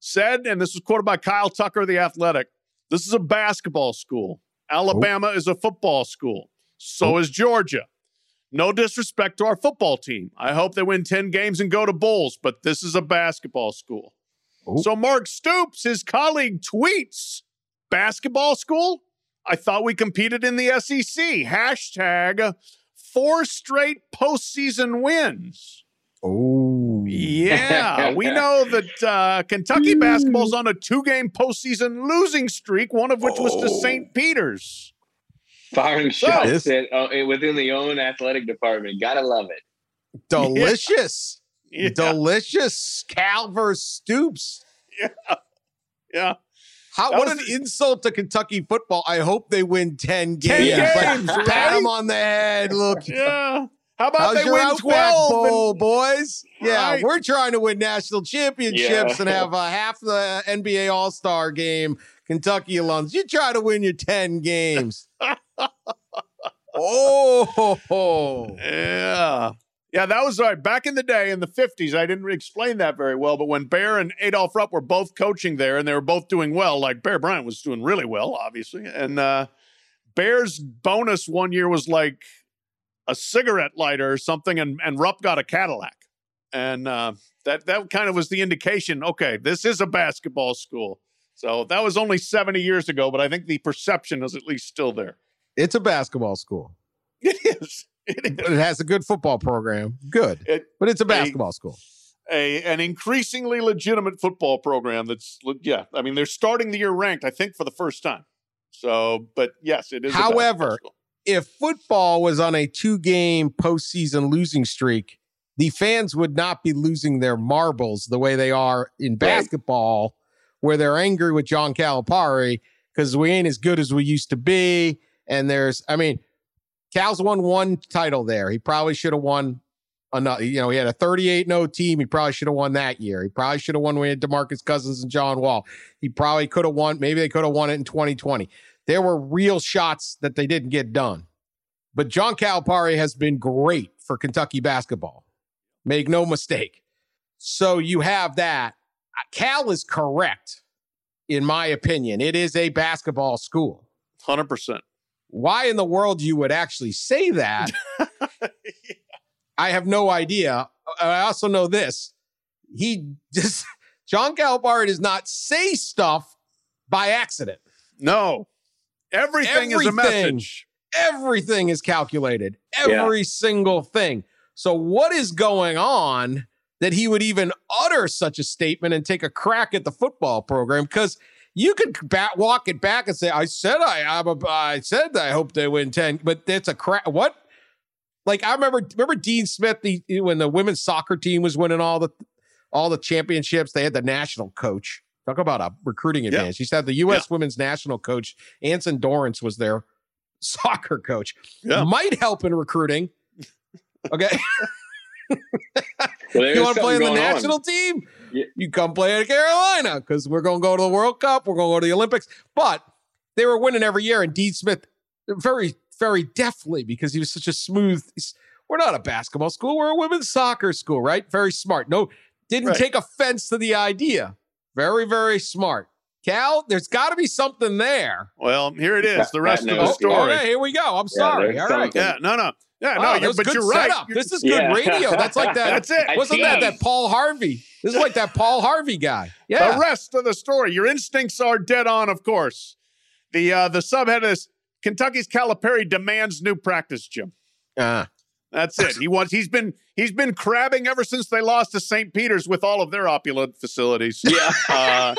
said, and this was quoted by Kyle Tucker, of the athletic, this is a basketball school. Alabama is a football school. So is Georgia. No disrespect to our football team. I hope they win 10 games and go to bowls, but this is a basketball school. Oh. So Mark Stoops, his colleague, tweets basketball school? I thought we competed in the SEC. Hashtag four straight postseason wins. oh, Yeah, we know that uh, Kentucky basketball's on a two-game postseason losing streak, one of which was to Oh. St. Peter's. Firing So- shots at, uh, within the own athletic department. Gotta love it. delicious, Yeah, delicious. Cal versus Stoops. yeah. How, what an insult to Kentucky football. I hope they win 10 games. 10 Like, games, Pat them on the head. Look, yeah. How about how's they win Outback 12? and- Bowl, boys? Yeah, Right. we're trying to win national championships Yeah. and have uh, half the NBA All Star game. Kentucky alums, you try to win your 10 games. oh, Yeah. Yeah, that was all right. Back in the day in the 50s, I didn't explain that very well, but when Bear and Adolph Rupp were both coaching there and they were both doing well, like Bear Bryant was doing really well, obviously. And uh, Bear's bonus one year was like a cigarette lighter or something, and, and Rupp got a Cadillac. And uh, that, that kind of was the indication okay, this is a basketball school. So that was only 70 years ago, but I think the perception is at least still there. it's a basketball school. It is. It. But it has a good football program. Good. It, But it's a basketball school. a an increasingly legitimate football program that's yeah i mean they're starting the year ranked i think for the first time so but yes it is However, if football was on a two game postseason losing streak, the fans would not be losing their marbles the way they are in basketball, where they're angry with John Calipari because we ain't as good as we used to be. And there's, I mean, Cal's won one title there. He probably should have won another. You know, he had a 38 0 team. He probably should have won that year. He probably should have won when he had DeMarcus Cousins and John Wall. He probably could have won. Maybe they could have won it in 2020 there were real shots that they didn't get done. But John Calipari has been great for Kentucky basketball. Make no mistake. So you have that. Uh, Cal is correct, in my opinion. It is a basketball school. 100% Why in the world you would actually say that, I have no idea. Uh, I also know this. He just, John Calipari does not say stuff by accident. no everything, is a message everything is calculated Yeah. every single thing so what is going on that he would even utter such a statement and take a crack at the football program because you could back, walk it back and say i said i I'm a, i said i hope they win 10 but that's a crap. what like i remember remember dean smith the, when the women's soccer team was winning all the all the championships they had the national coach talk about a recruiting advantage he said the u.s women's national coach anson dorrance was their soccer coach Yeah. might help in recruiting. Okay. Well, you want to play on something the going on. national team? Yeah. You come play at Carolina because we're going to go to the World Cup. We're going to go to the Olympics. But they were winning every year. And Dean Smith, very, very deftly, because he was such a smooth. We're not a basketball school. We're a women's soccer school, right? Very smart. No, didn't Right. take offense to the idea. Very, very smart. Cal, there's got to be something there. Well, here it is. The rest of the knows. Oh, story. all right, here we go. I'm sorry. all right. something. Yeah, no, no, yeah, Oh, no. that You're, was but good you're right. You're- This is good Yeah. radio. That's like that. That's it. I Wasn't that that. Paul Harvey? This is like that Paul Harvey guy. Yeah. The rest of the story. Your instincts are dead on, of course. The uh, the subhead is Kentucky's Calipari demands new practice gym. Uh, That's it. He wants. He's been. He's been crabbing ever since they lost to St. Peter's with all of their opulent facilities. Yeah. Uh,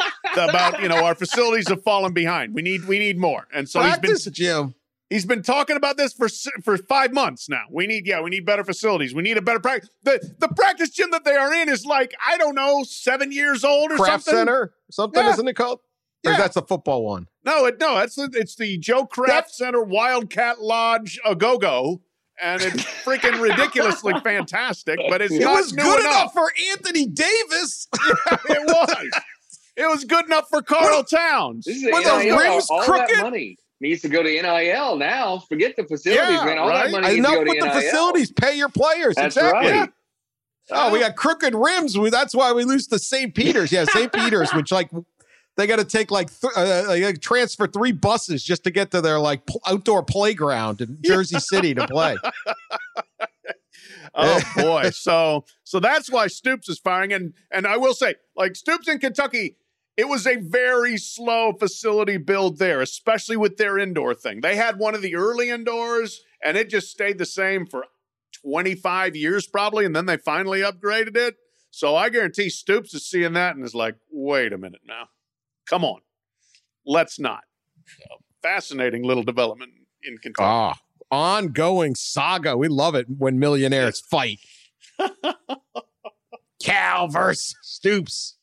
about you know our facilities have fallen behind. We need. We need more. And so he's practice been. gym. He's been talking about this for for five months now. We need. Yeah. We need better facilities. We need a better practice. The the practice gym that they are in is like I don't know seven years old or something. Craft something. Center. Something, Yeah. isn't it called? Or Yeah. that's the football one. No, it no, it's the it's the Joe Craft Center Wildcat Lodge a go go, and it's freaking ridiculously fantastic. But it's It not was new good enough. enough for Anthony Davis. it was. It was good enough for Karl Towns. This is Were those NIL. rims all crooked? that money needs to go to NIL now. Forget the facilities, Yeah, man. All right. that money Enough to go to with the facilities. Pay your players. That's exactly. right. Oh, we got crooked rims. We, that's why we lose to St. Peter's. Yeah, St. Peter's, which like they got to take like th- uh, like transfer three buses just to get to their like pl- outdoor playground in Jersey City to play. Oh boy. So so that's why Stoops is firing. And and I will say, like Stoops in Kentucky, it was a very slow facility build there, especially with their indoor thing. They had one of the early indoors and it just stayed the same for 25 years probably, and then they finally upgraded it. So I guarantee Stoops is seeing that and is like, wait a minute now. Come on. Let's not. So, fascinating little development in Kentucky. Ah, ongoing saga. We love it when millionaires fight. Cal versus Stoops.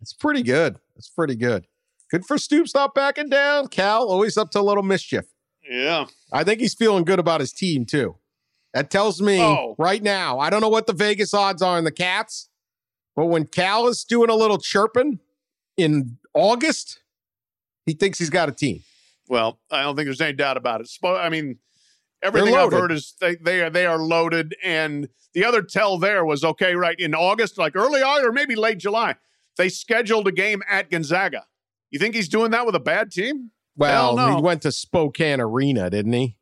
It's pretty good. It's pretty good. Good for Stoops not backing down. Cal always up to a little mischief. yeah. I think he's feeling good about his team too. That tells me Oh. right now. I don't know what the Vegas odds are in the Cats, but when Cal is doing a little chirping in August, he thinks he's got a team. Well, I don't think there's any doubt about it. I mean, everything I've heard is they they are they are loaded. And the other tell there was okay, right in August, like early August or maybe late July, they scheduled a game at Gonzaga. You think he's doing that with a bad team? Well, no. he went to Spokane Arena, didn't he?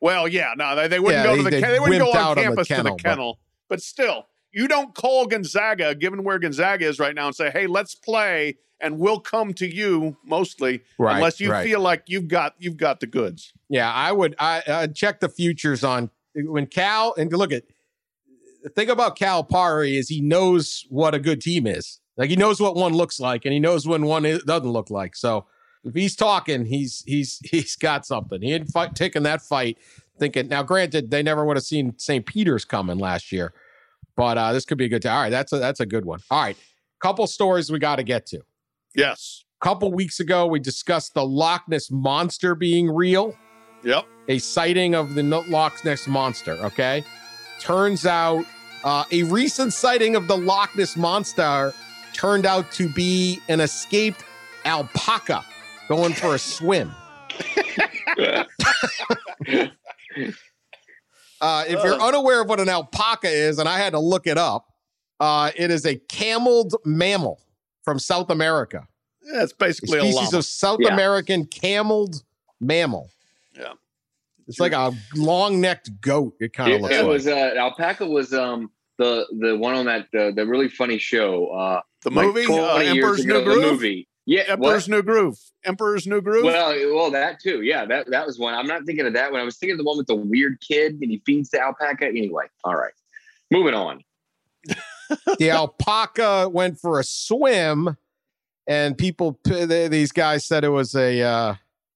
Well, yeah, no, they, they wouldn't Yeah, go to the they they wouldn't go on out on the campus kennel, to the kennel. But still, you don't call Gonzaga, given where Gonzaga is right now, and say, "Hey, let's play," and we'll come to you mostly, Right, unless you right. feel like you've got you've got the goods. Yeah, I would. I I'd check the futures on when Cal and look at the thing about Cal Pari is he knows what a good team is. Like he knows what one looks like, and he knows when one doesn't look like. So if he's talking, he's he's he's got something. He ain't fight, taking that fight thinking. Now, granted, they never would have seen St. Peter's coming last year, but uh, this could be a good time. All right, that's a that's a good one. All right, couple stories we got to get to. Yes. A couple weeks ago, we discussed the Loch Ness monster being real Yep. a sighting of the Loch Ness monster. Okay, turns out uh, a recent sighting of the Loch Ness monster turned out to be an escaped alpaca going for a swim. Uh, if you're unaware of what an alpaca is, and I had to look it up, uh, it is a cameled mammal from South America. Yeah, it's basically a, species llama. of South Yeah. American cameled mammal. Yeah. It's like a long-necked goat. It kind of It, looks it like. was uh, alpaca was um the the one on that uh, the really funny show. Uh, the like movie 20 uh, Emperor's ago, New Groove. Movie. Yeah. Emperor's what? New Groove. Emperor's New Groove. Well, well, that too. Yeah, that that was one. I'm not thinking of that one. I was thinking of the one with the weird kid and he feeds the alpaca. Anyway, all right. Moving on. the alpaca went for a swim, and people, these guys said it was a. Uh,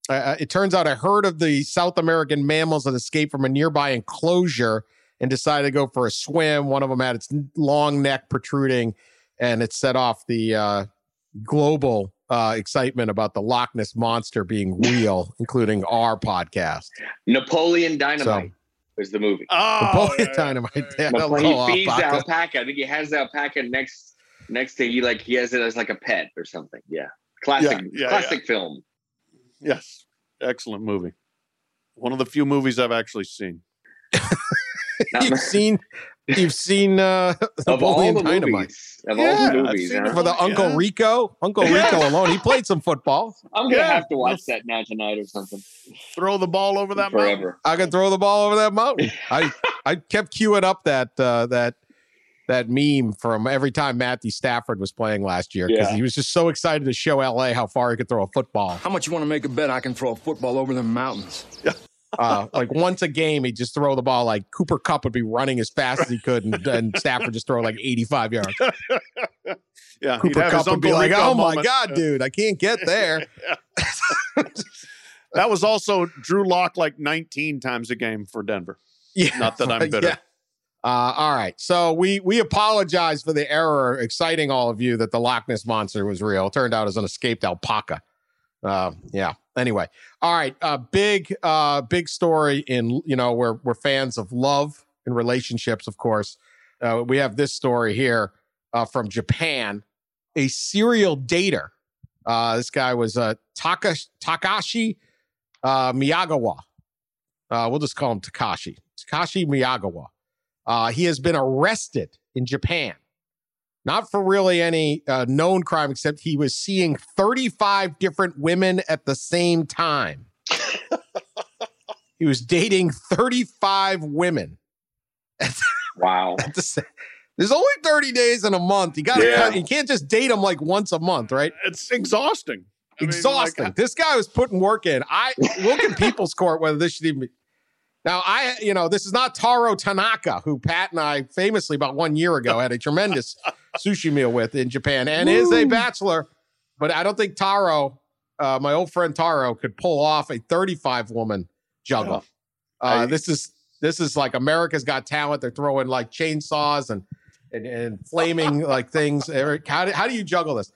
uh, it turns out a herd of the South American mammals had escaped from a nearby enclosure and decided to go for a swim. One of them had its long neck protruding, and it set off the uh, global uh, excitement about the Loch Ness monster being real, including our podcast. Napoleon Dynamite is the movie. oh, Napoleon yeah, Dynamite. yeah, yeah. Yeah, Napo- hello, he feeds the alpaca. alpaca. I think he has the alpaca next next to he like he has it as like a pet or something. Yeah. Classic Yeah, yeah, classic film. Yes. Excellent movie. One of the few movies I've actually seen. Not- you've seen you've seen uh of all the Dynamite. movies, of Yeah, all the movies, huh? For the Yeah. Uncle Rico, Uncle Rico alone, he played some football. I'm gonna Yeah. have to watch that now tonight or something. Throw the ball over that mountain. I can throw the ball over that mountain. I I kept queuing up that uh, that that meme from every time Matthew Stafford was playing last year because Yeah. he was just so excited to show LA how far he could throw a football. How much you want to make a bet I can throw a football over the mountains? Uh, like once a game, he'd just throw the ball like Cooper Kupp would be running as fast as he could, and, and Stafford just throw like 85 yards. Yeah, Cooper Kupp would be like, "Oh my moment." god, dude, I can't get there." That was also Drew Lock like 19 times a game for Denver. Yeah, Not that I'm bitter. Yeah. Uh, all right, so we we apologize for the error, exciting all of you that the Loch Ness monster was real. It turned out as an escaped alpaca. Uh, yeah. Anyway, all right. Uh, big uh, big story in you know we're we're fans of love and relationships, of course. Uh, we have this story here uh, from Japan. A serial dater. Uh, this guy was uh, Taka, Takashi uh, Miyagawa. Uh, we'll just call him Takashi. Takashi Miyagawa. Uh, he has been arrested in Japan, not for really any uh, known crime, except he was seeing 35 different women at the same time. he was dating 35 women. Wow. The There's only 30 days in a month. You got yeah. you can't just date them like once a month, right? It's exhausting. I mean, exhausting. like, this guy was putting work in. I look at people's court whether this should even be. Now I, you know, this is not Taro Tanaka, who Pat and I famously about one year ago had a tremendous sushi meal with in Japan, and is a bachelor. But I don't think Taro, uh, my old friend Taro, could pull off a 35 woman juggle. Uh, I- this is this is like America's Got Talent. They're throwing like chainsaws and and, and flaming like things. Eric, How do, how do you juggle this?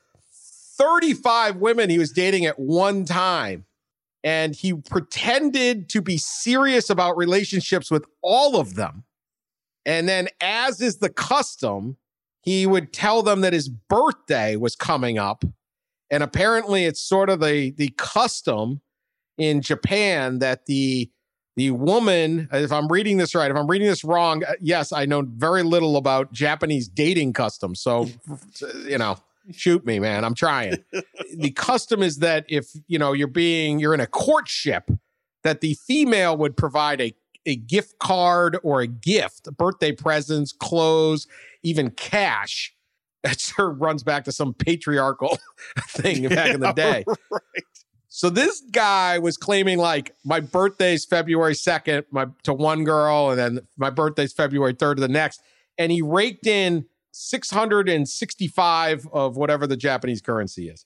35 women he was dating at one time. And he pretended to be serious about relationships with all of them. And then, as is the custom, he would tell them that his birthday was coming up. And apparently, it's sort of the, the custom in Japan that the the woman, if I'm reading this right, if I'm reading this wrong, uh, yes, I know very little about Japanese dating customs. So, you know, shoot me, man. I'm trying. the custom is that if, you know, you're being, you're in a courtship, that the female would provide a, a gift card or a gift, birthday presents, clothes, even cash. That sure runs back to some patriarchal thing back in the day. right. So this guy was claiming like my birthday's February 2nd, my to one girl, and then my birthday's February 3rd to the next. And he raked in 665 of whatever the Japanese currency is.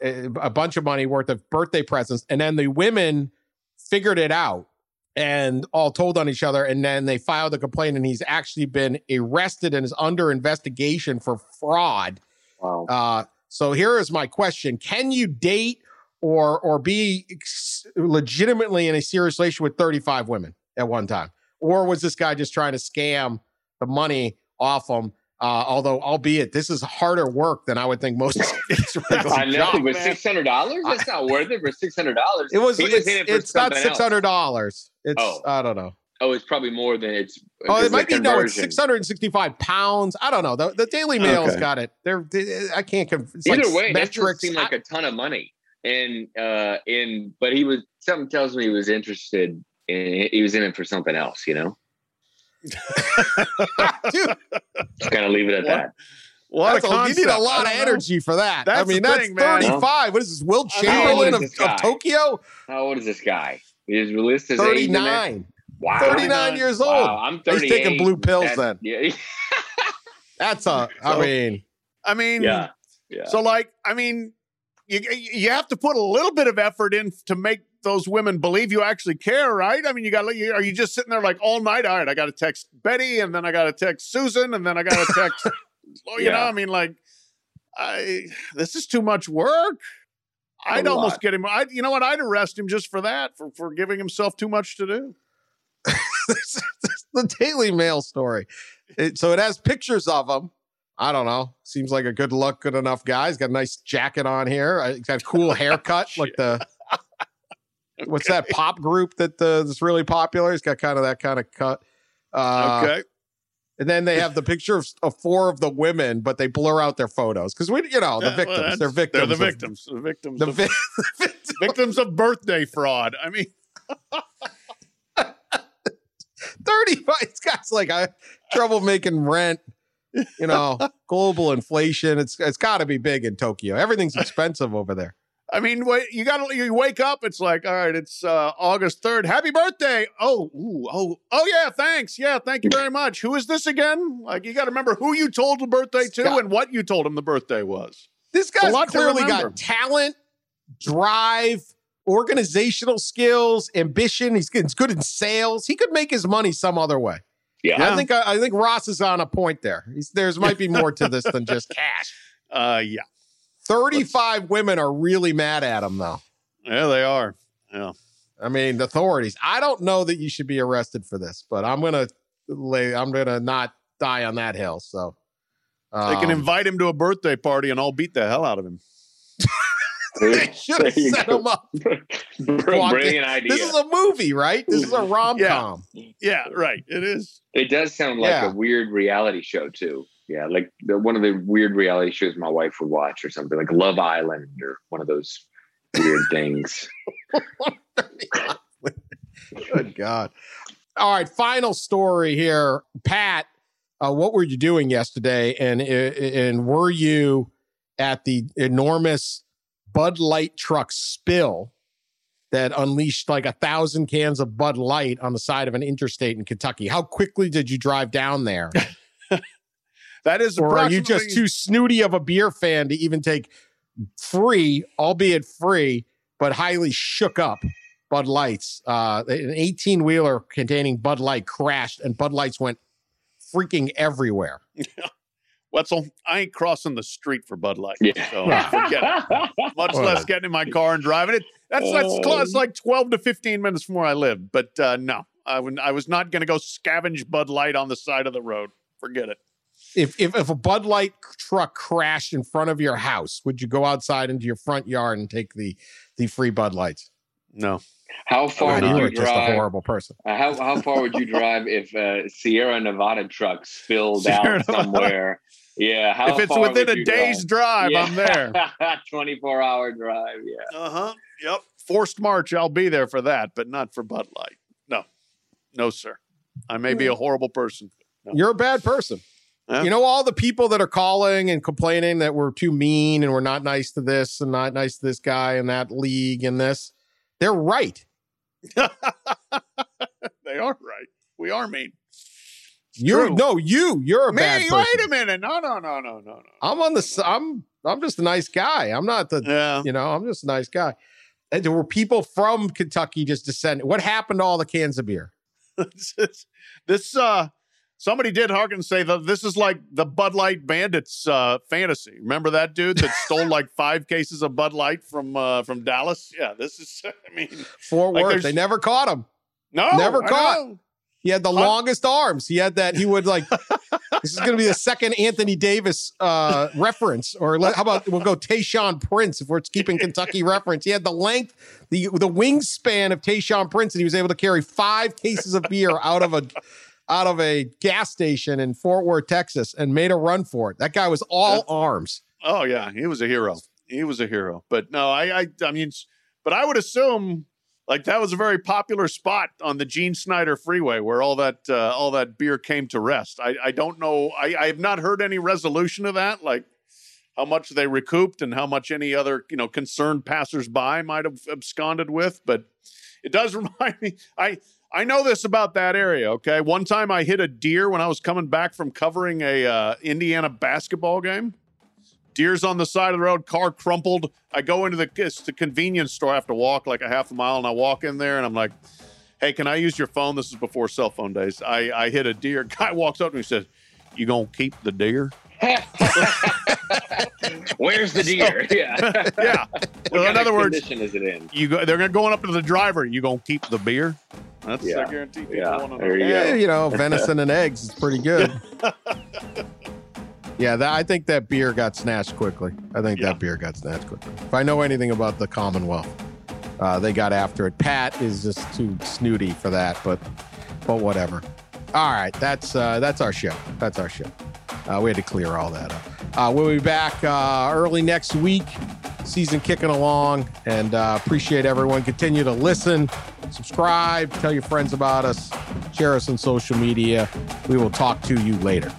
A bunch of money worth of birthday presents. And then the women figured it out and all told on each other. And then they filed a complaint, and he's actually been arrested and is under investigation for fraud. Wow. Uh, so here is my question: Can you date or or be ex- legitimately in a serious relationship with 35 women at one time, or was this guy just trying to scam the money off them? Uh, although, albeit this is harder work than I would think most. I know, job, but six hundred dollars? That's not worth it for six hundred dollars. It was. He It's, it it's not six hundred dollars. It's Oh. I don't know. Oh, it's probably more than it's. Oh, it might be no. It's six hundred and sixty-five pounds. I don't know. The, the Daily Mail's Okay. got it. They're. They, I can't. Conf- Either like way, that doesn't metrics. seem like a ton of money. And uh, in but he was something tells me he was interested. In, he was in it for something else. You know, Dude, just kind of leave it at What? that. What That's a a- you need a lot of don't know. energy for that. I mean, that's thing, man. 35. What is this? Will I Chamberlain of, of? Tokyo? How old is this guy? His list is age 39. Wow, 39 years old. Wow, I'm He's taking blue pills That's- then. Yeah, That's a, I So- mean, I mean, yeah, yeah. So, like, I mean, you you have to put a little bit of effort in to make those women believe you actually care, right? I mean, you got to. Are you just sitting there like all night? All right, I got to text Betty, and then I got to text Susan, and then I got to text. you know, I mean, like, I this is too much work. I'd A almost get him. I, you know what? I'd arrest him just for that, for for giving himself too much to do. the Daily Mail story. It, so it has pictures of him. I don't know. Seems like a good look, good enough guy. He's got a nice jacket on here. He's got a cool haircut, like the what's that pop group that uh, that's really popular? He's got kind of that kind of cut. Uh, okay. And then they have the picture of, of four of the women, but they blur out their photos because we, you know, the Yeah, victims. that's- they're victims. They're the of- victims. The victims. The of, vi- victims of birthday fraud. I mean, 35 this guy's like i trouble making rent you know global inflation it's it's got to be big in tokyo everything's expensive over there I mean, wait, you got to you wake up. It's like, all right, it's uh, August third. Happy birthday! Oh, ooh, oh, oh yeah, thanks. Yeah, thank you very much. Who is this again? Like, you got to remember who you told the birthday to Scott. and what you told him the birthday was. this a guy's lot clearly got talent drive organizational skills ambition he's good, he's good in sales he could make his money some other way Yeah. i think I, I think ross is on a point there He's, there's might be more to this than just cash Uh, yeah, 35 women are really mad at him though yeah, they are. Yeah, I mean, the authorities. I don't know that you should be arrested for this, but I'm gonna lay. I'm gonna not die on that hill. So they can um, invite him to a birthday party, and I'll beat the hell out of him. They should have set go. him up. Brilliant idea. This is a movie, right? This is a rom com. Yeah, right. It is. It does sound like Yeah. a weird reality show too. Yeah, like the, one of the weird reality shows my wife would watch, or something like Love Island, or one of those weird things. Good God! All right, final story here, Pat. Uh, what were you doing yesterday? And and were you at the enormous Bud Light truck spill that unleashed like a thousand cans of Bud Light on the side of an interstate in Kentucky? How quickly did you drive down there? That is. or are you just too snooty of a beer fan to even take free, albeit free, but highly shook up Bud Lights? Uh, an 18 wheeler containing Bud Light crashed, and Bud Lights went freaking everywhere. Wetzel? I ain't crossing the street for Bud Light. Yeah. So forget it. Much less getting in my car and driving it. That's that's close, like twelve to fifteen minutes from where I live. But uh, no, I, would, I was not going to go scavenge Bud Light on the side of the road. Forget it. If, if if a Bud Light truck crashed in front of your house, would you go outside into your front yard and take the the free Bud Lights? No. How far God, you would you just a drive? horrible person. Uh, how how far would you drive if uh, Sierra Nevada truck spilled Sierra out somewhere? Yeah, how if it's far within a day's drive, I'm there. Twenty four hour drive. Yeah. Uh huh. Yep. Forced march. I'll be there for that, but not for Bud Light. No. No, sir. I may be a horrible person. You're a bad person. Yeah. You know, all the people that are calling and complaining that we're too mean and we're not nice to this and not nice to this guy and that league and this, they're right. they are right. We are mean. You're no, you, you're a Me, bad person. wait a minute. No, no, no, no, no, no. I'm on the, I'm I'm just a nice guy. I'm not the, Yeah. you know, I'm just a nice guy. And there were people from Kentucky just descending. What happened to all the cans of beer? this, is- this uh somebody did hearken and say that this is like the Bud Light Bandits uh fantasy. Remember that dude that stole like five cases of Bud Light from uh from Dallas? Yeah, this is I mean Fort Like Worth. They never caught him. no Never I caught. know. He had the longest arms. He had that. He would like. this is going to be the second Anthony Davis uh, reference, or let, how about we'll go Tayshaun Prince if we're keeping Kentucky reference. He had the length, the the wingspan of Tayshaun Prince, and he was able to carry five cases of beer out of a out of a gas station in Fort Worth, Texas, and made a run for it. That guy was all arms. Oh yeah, he was a hero. He was a hero. But no, I I I mean but I would assume like that was a very popular spot on the Gene Snyder Freeway where all that uh, all that beer came to rest. I I don't know. I I have not heard any resolution of that. Like how much they recouped and how much any other you know concerned passersby might have absconded with. But it does remind me. I I know this about that area. Okay, one time I hit a deer when I was coming back from covering a uh, Indiana basketball game. Deer's on the side of the road, car crumpled. I go into the, it's the convenience store. I have to walk like a half a mile, and I walk in there, and I'm like, "Hey, can I use your phone?" This is before cell phone days. I I hit a deer. Guy walks up to me and says, "You gonna keep the deer?" Where's the deer? yeah. yeah. What Well, in other of words, condition is it in? you go. They're gonna up to the driver. You gonna keep the beer? That's Yeah. I guarantee. People Yeah, wanna know. there you Yeah, go. you know, venison and eggs is pretty good. yeah, that, I think that beer got snatched quickly. I think Yeah. that beer got snatched quickly. If I know anything about the Commonwealth, uh, they got after it. Pat is just too snooty for that, but but whatever. All right, that's uh, that's our show. That's our show. Uh, we had to clear all that up. Uh, we'll be back uh, early next week. Season kicking along, and uh, appreciate everyone. Continue to listen, subscribe, tell your friends about us, share us on social media. We will talk to you later.